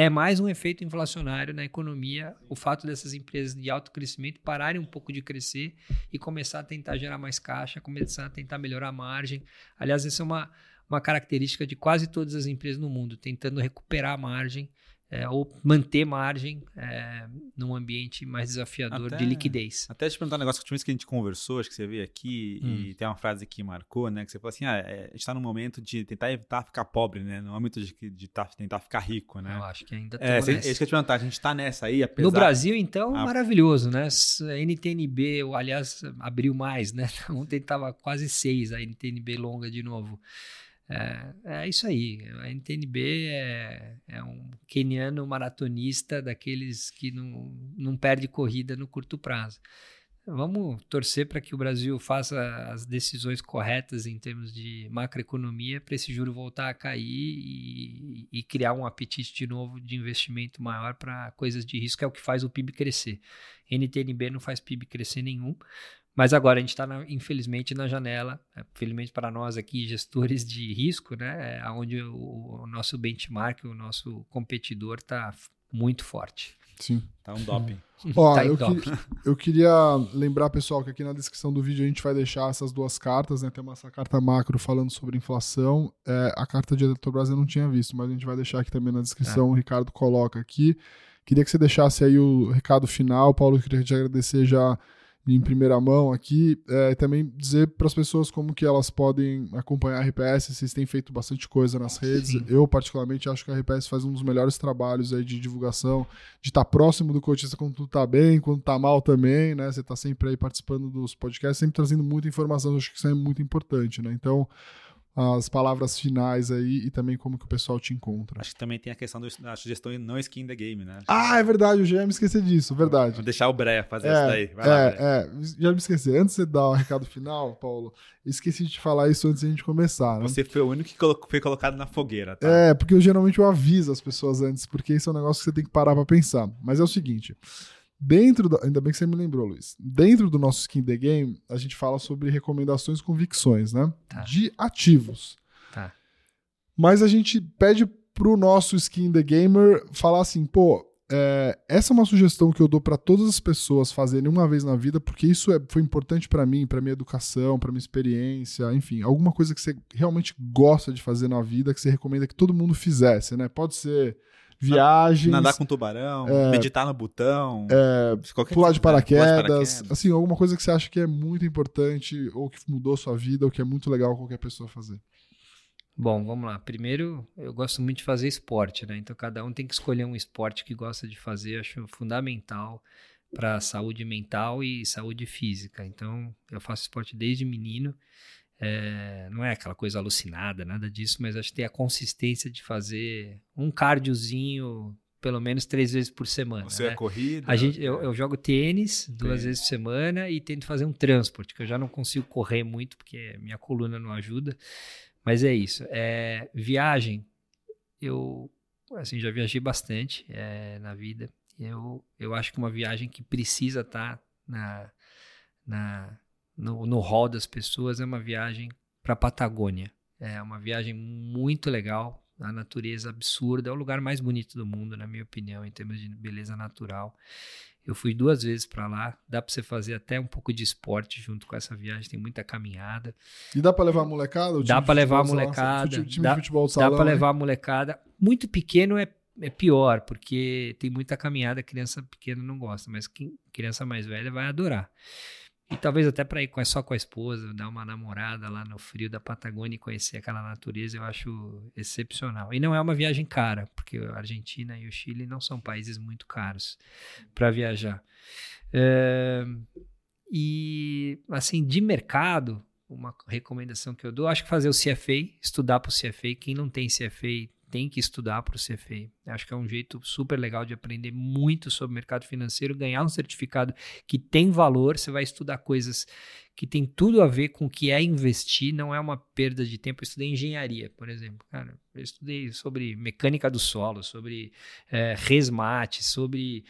é mais um efeito inflacionário na economia, o fato dessas empresas de alto crescimento pararem um pouco de crescer e começar a tentar gerar mais caixa, começar a tentar melhorar a margem. Aliás, essa é uma, uma característica de quase todas as empresas no mundo, tentando recuperar a margem é, ou manter margem é, num ambiente mais desafiador até, de liquidez. Até te perguntar um negócio que a última vez que a gente conversou, acho que você veio aqui hum. e tem uma frase que marcou, né? Que você falou assim: ah, é, a gente está num momento de tentar evitar ficar pobre, né? No momento de, de tá, tentar ficar rico, né? Eu acho que ainda é, nessa. É isso que eu te perguntar, a gente está nessa aí, apesar... No Brasil, então, a... maravilhoso, né? NTNB, aliás, abriu mais, né? Ontem estava quase seis a NTNB longa de novo. É, é isso aí. A NTNB é, é um keniano maratonista daqueles que não, não perde corrida no curto prazo. Vamos torcer para que o Brasil faça as decisões corretas em termos de macroeconomia para esse juro voltar a cair e, e, criar um apetite de novo de investimento maior para coisas de risco, é o que faz o PIB crescer. NTNB não faz PIB crescer nenhum, mas agora a gente está, infelizmente, na janela, é, felizmente para nós aqui, gestores de risco, né, é onde o, o nosso benchmark, o nosso competidor está muito forte. Sim. Tá um doping. Ó, Tá em eu, que- eu queria lembrar, pessoal, que aqui na descrição do vídeo a gente vai deixar essas duas cartas, né? Tem uma essa carta macro falando sobre inflação. É, a carta de Eletrobras eu não tinha visto, mas a gente vai deixar aqui também na descrição. O Ricardo coloca aqui. Queria que você deixasse aí o recado final. Paulo, eu queria te agradecer já em primeira mão aqui. É, e também dizer para as pessoas como que elas podem acompanhar a RPS. Vocês têm feito bastante coisa nas redes. Sim. Eu, particularmente, acho que a RPS faz um dos melhores trabalhos aí de divulgação de estar próximo do cotista quando tudo tá bem, quando tá mal também, né? Você tá sempre aí participando dos podcasts, sempre trazendo muita informação, eu acho que isso é muito importante, né? Então, as palavras finais aí e também como que o pessoal te encontra. Acho que também tem a questão do- da sugestão e não skin the game, né? Ah, é verdade, eu já ia me esquecer disso, verdade. Vou deixar o Breia fazer isso daí. É, Vai lá, Breia. é, é, já me esqueci. Antes de você dar o recado final, Paulo, esqueci de te falar isso antes de a gente começar, né? Você foi o único que foi colocado na fogueira, tá? É, porque eu geralmente eu aviso as pessoas antes, porque isso é um negócio que você tem que parar pra pensar. Mas é o seguinte, dentro da, ainda bem que você me lembrou, Luiz. Dentro do nosso Skin the Game, a gente fala sobre recomendações e convicções, né? Tá. De ativos. Tá. Mas a gente pede pro nosso Skin the Gamer falar assim, pô, é, essa é uma sugestão que eu dou para todas as pessoas fazerem uma vez na vida, porque isso é- foi importante para mim, para minha educação, para minha experiência, enfim, alguma coisa que você realmente gosta de fazer na vida, que você recomenda que todo mundo fizesse, né? Pode ser viagens, Nadar com tubarão, É. meditar no botão, qualquer pular de coisa, né? paraquedas, Pular de assim, alguma coisa que você acha que é muito importante ou que mudou sua vida ou que é muito legal qualquer pessoa fazer. Bom, vamos lá. Primeiro, eu gosto muito de fazer esporte, né? Então cada um tem que escolher um esporte que gosta de fazer. Acho fundamental para saúde mental e saúde física. Então eu faço esporte desde menino. É, não é aquela coisa alucinada, nada disso, mas acho que tem a consistência de fazer um cardiozinho pelo menos três vezes por semana. Você né? é corrida. A gente, eu, eu jogo tênis duas Tênis. vezes por semana e tento fazer um transporte, que eu já não consigo correr muito porque minha coluna não ajuda. Mas é isso. É, viagem, eu assim, já viajei bastante é, na vida. Eu, eu acho que uma viagem que precisa estar na, na, no, no hall das pessoas é uma viagem para Patagônia. É uma viagem muito legal, a natureza absurda, é o lugar mais bonito do mundo, na minha opinião, em termos de beleza natural. Eu fui duas vezes para lá, dá para você fazer até um pouco de esporte junto com essa viagem, tem muita caminhada. E dá pra levar a molecada? Dá pra levar a molecada, time- time dá- de futebol de Dá salão, para levar a molecada. Muito pequeno é, é pior, porque tem muita caminhada, criança pequena não gosta, mas quem, criança mais velha vai adorar. E talvez até para ir só com a esposa, dar uma namorada lá no frio da Patagônia e conhecer aquela natureza, eu acho excepcional. E não é uma viagem cara, porque a Argentina e o Chile não são países muito caros para viajar. É, e, assim, de mercado, uma recomendação que eu dou, acho que fazer o CFA, estudar para o CFA. Quem não tem CFA tem que estudar para o CFA. Acho que é um jeito super legal de aprender muito sobre mercado financeiro, ganhar um certificado que tem valor. Você vai estudar coisas que tem tudo a ver com o que é investir, não é uma perda de tempo. Eu estudei engenharia, por exemplo. Cara, eu estudei sobre mecânica do solo, sobre é, resmate, sobre.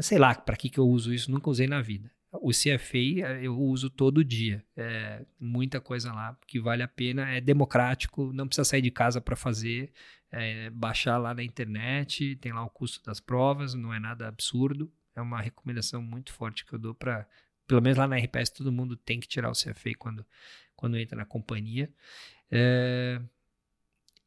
Sei lá para que, que eu uso isso, nunca usei na vida. O CFA eu uso todo dia. É muita coisa lá que vale a pena. É democrático, não precisa sair de casa para fazer. É, baixar lá na internet, tem lá o custo das provas, não é nada absurdo. É uma recomendação muito forte que eu dou para. Pelo menos lá na RPS, todo mundo tem que tirar o CFA quando, quando entra na companhia. É,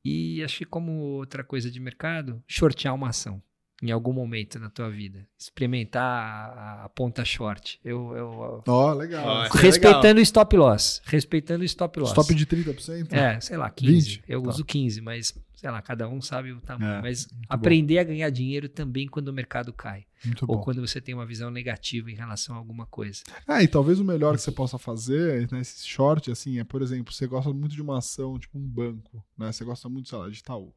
e acho que, como outra coisa de mercado, shortear uma ação em algum momento na tua vida. Experimentar a, a ponta short. Eu, eu, Ó, legal. É respeitando o stop loss. Respeitando o stop loss. Stop de 30%? É, sei lá, 15. 20? Eu Tá. uso 15, mas sei lá, cada um sabe o tamanho. É, mas aprender a ganhar dinheiro também quando o mercado cai. Muito Ou bom. quando você tem uma visão negativa em relação a alguma coisa. Ah, e talvez o melhor que você possa fazer, né, esse short, assim, é, por exemplo, você gosta muito de uma ação, tipo um banco, né? Você gosta muito, sei lá, de Itaú.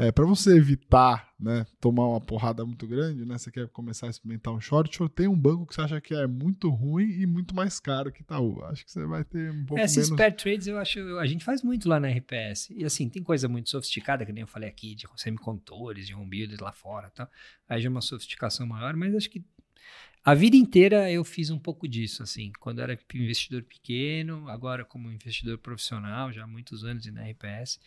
É, para você evitar, né, tomar uma porrada muito grande, né, você quer começar a experimentar um short, sorteia um banco que você acha que é muito ruim e muito mais caro que Itaú. Acho que você vai ter um pouco Esses menos... pair trades eu acho, a gente faz muito lá na RPS. E assim, tem coisa muito sofisticada, que nem eu falei aqui, de semicondutores, de home builders lá fora, tá? Aí já é uma sofisticação maior, mas acho que a vida inteira eu fiz um pouco disso, assim, quando eu era investidor pequeno, agora como investidor profissional, já há muitos anos na RPS.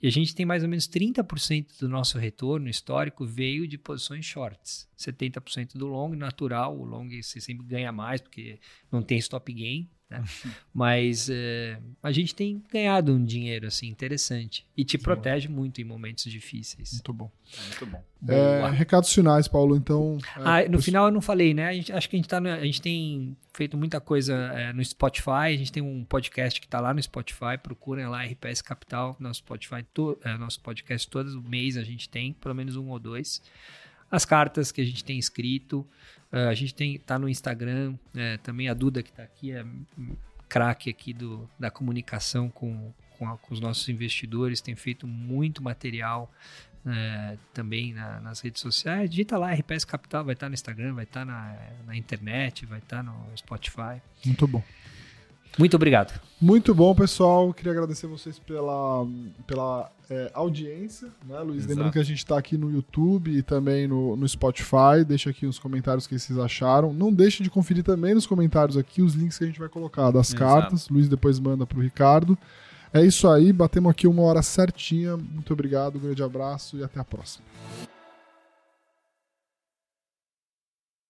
E a gente tem mais ou menos 30% do nosso retorno histórico veio de posições shorts. 70% do long natural, o long você sempre ganha mais porque não tem stop gain, né? Mas é, a gente tem ganhado um dinheiro assim interessante e te Sim, protege muito em momentos difíceis. Muito bom. É muito bom. É, recados finais, Paulo. Então. É, ah, no final eu não falei, né? A gente, acho que a gente, tá no, a gente tem feito muita coisa é, no Spotify. A gente tem um podcast que está lá no Spotify. Procurem lá RPS Capital, nosso Spotify, to, é, nosso podcast todo mês a gente tem, pelo menos um ou dois as cartas que a gente tem escrito. Uh, a gente tem tá no Instagram, é, também a Duda que está aqui é craque aqui do, da comunicação com, com, a, com, os nossos investidores, tem feito muito material é, também na, nas redes sociais. Digita lá RPS Capital, vai estar tá no Instagram, vai estar tá na, na internet, vai estar tá no Spotify. Muito bom. Muito obrigado. Muito bom, pessoal. Queria agradecer vocês pela, pela é, audiência, né, Luiz? Exato. Lembrando que a gente está aqui no YouTube e também no, no Spotify. Deixa aqui nos comentários o que vocês acharam. Não deixe de conferir também nos comentários aqui os links que a gente vai colocar das Exato. cartas. Luiz depois manda para o Ricardo. É isso aí, batemos aqui uma hora certinha. Muito obrigado, um grande abraço e até a próxima.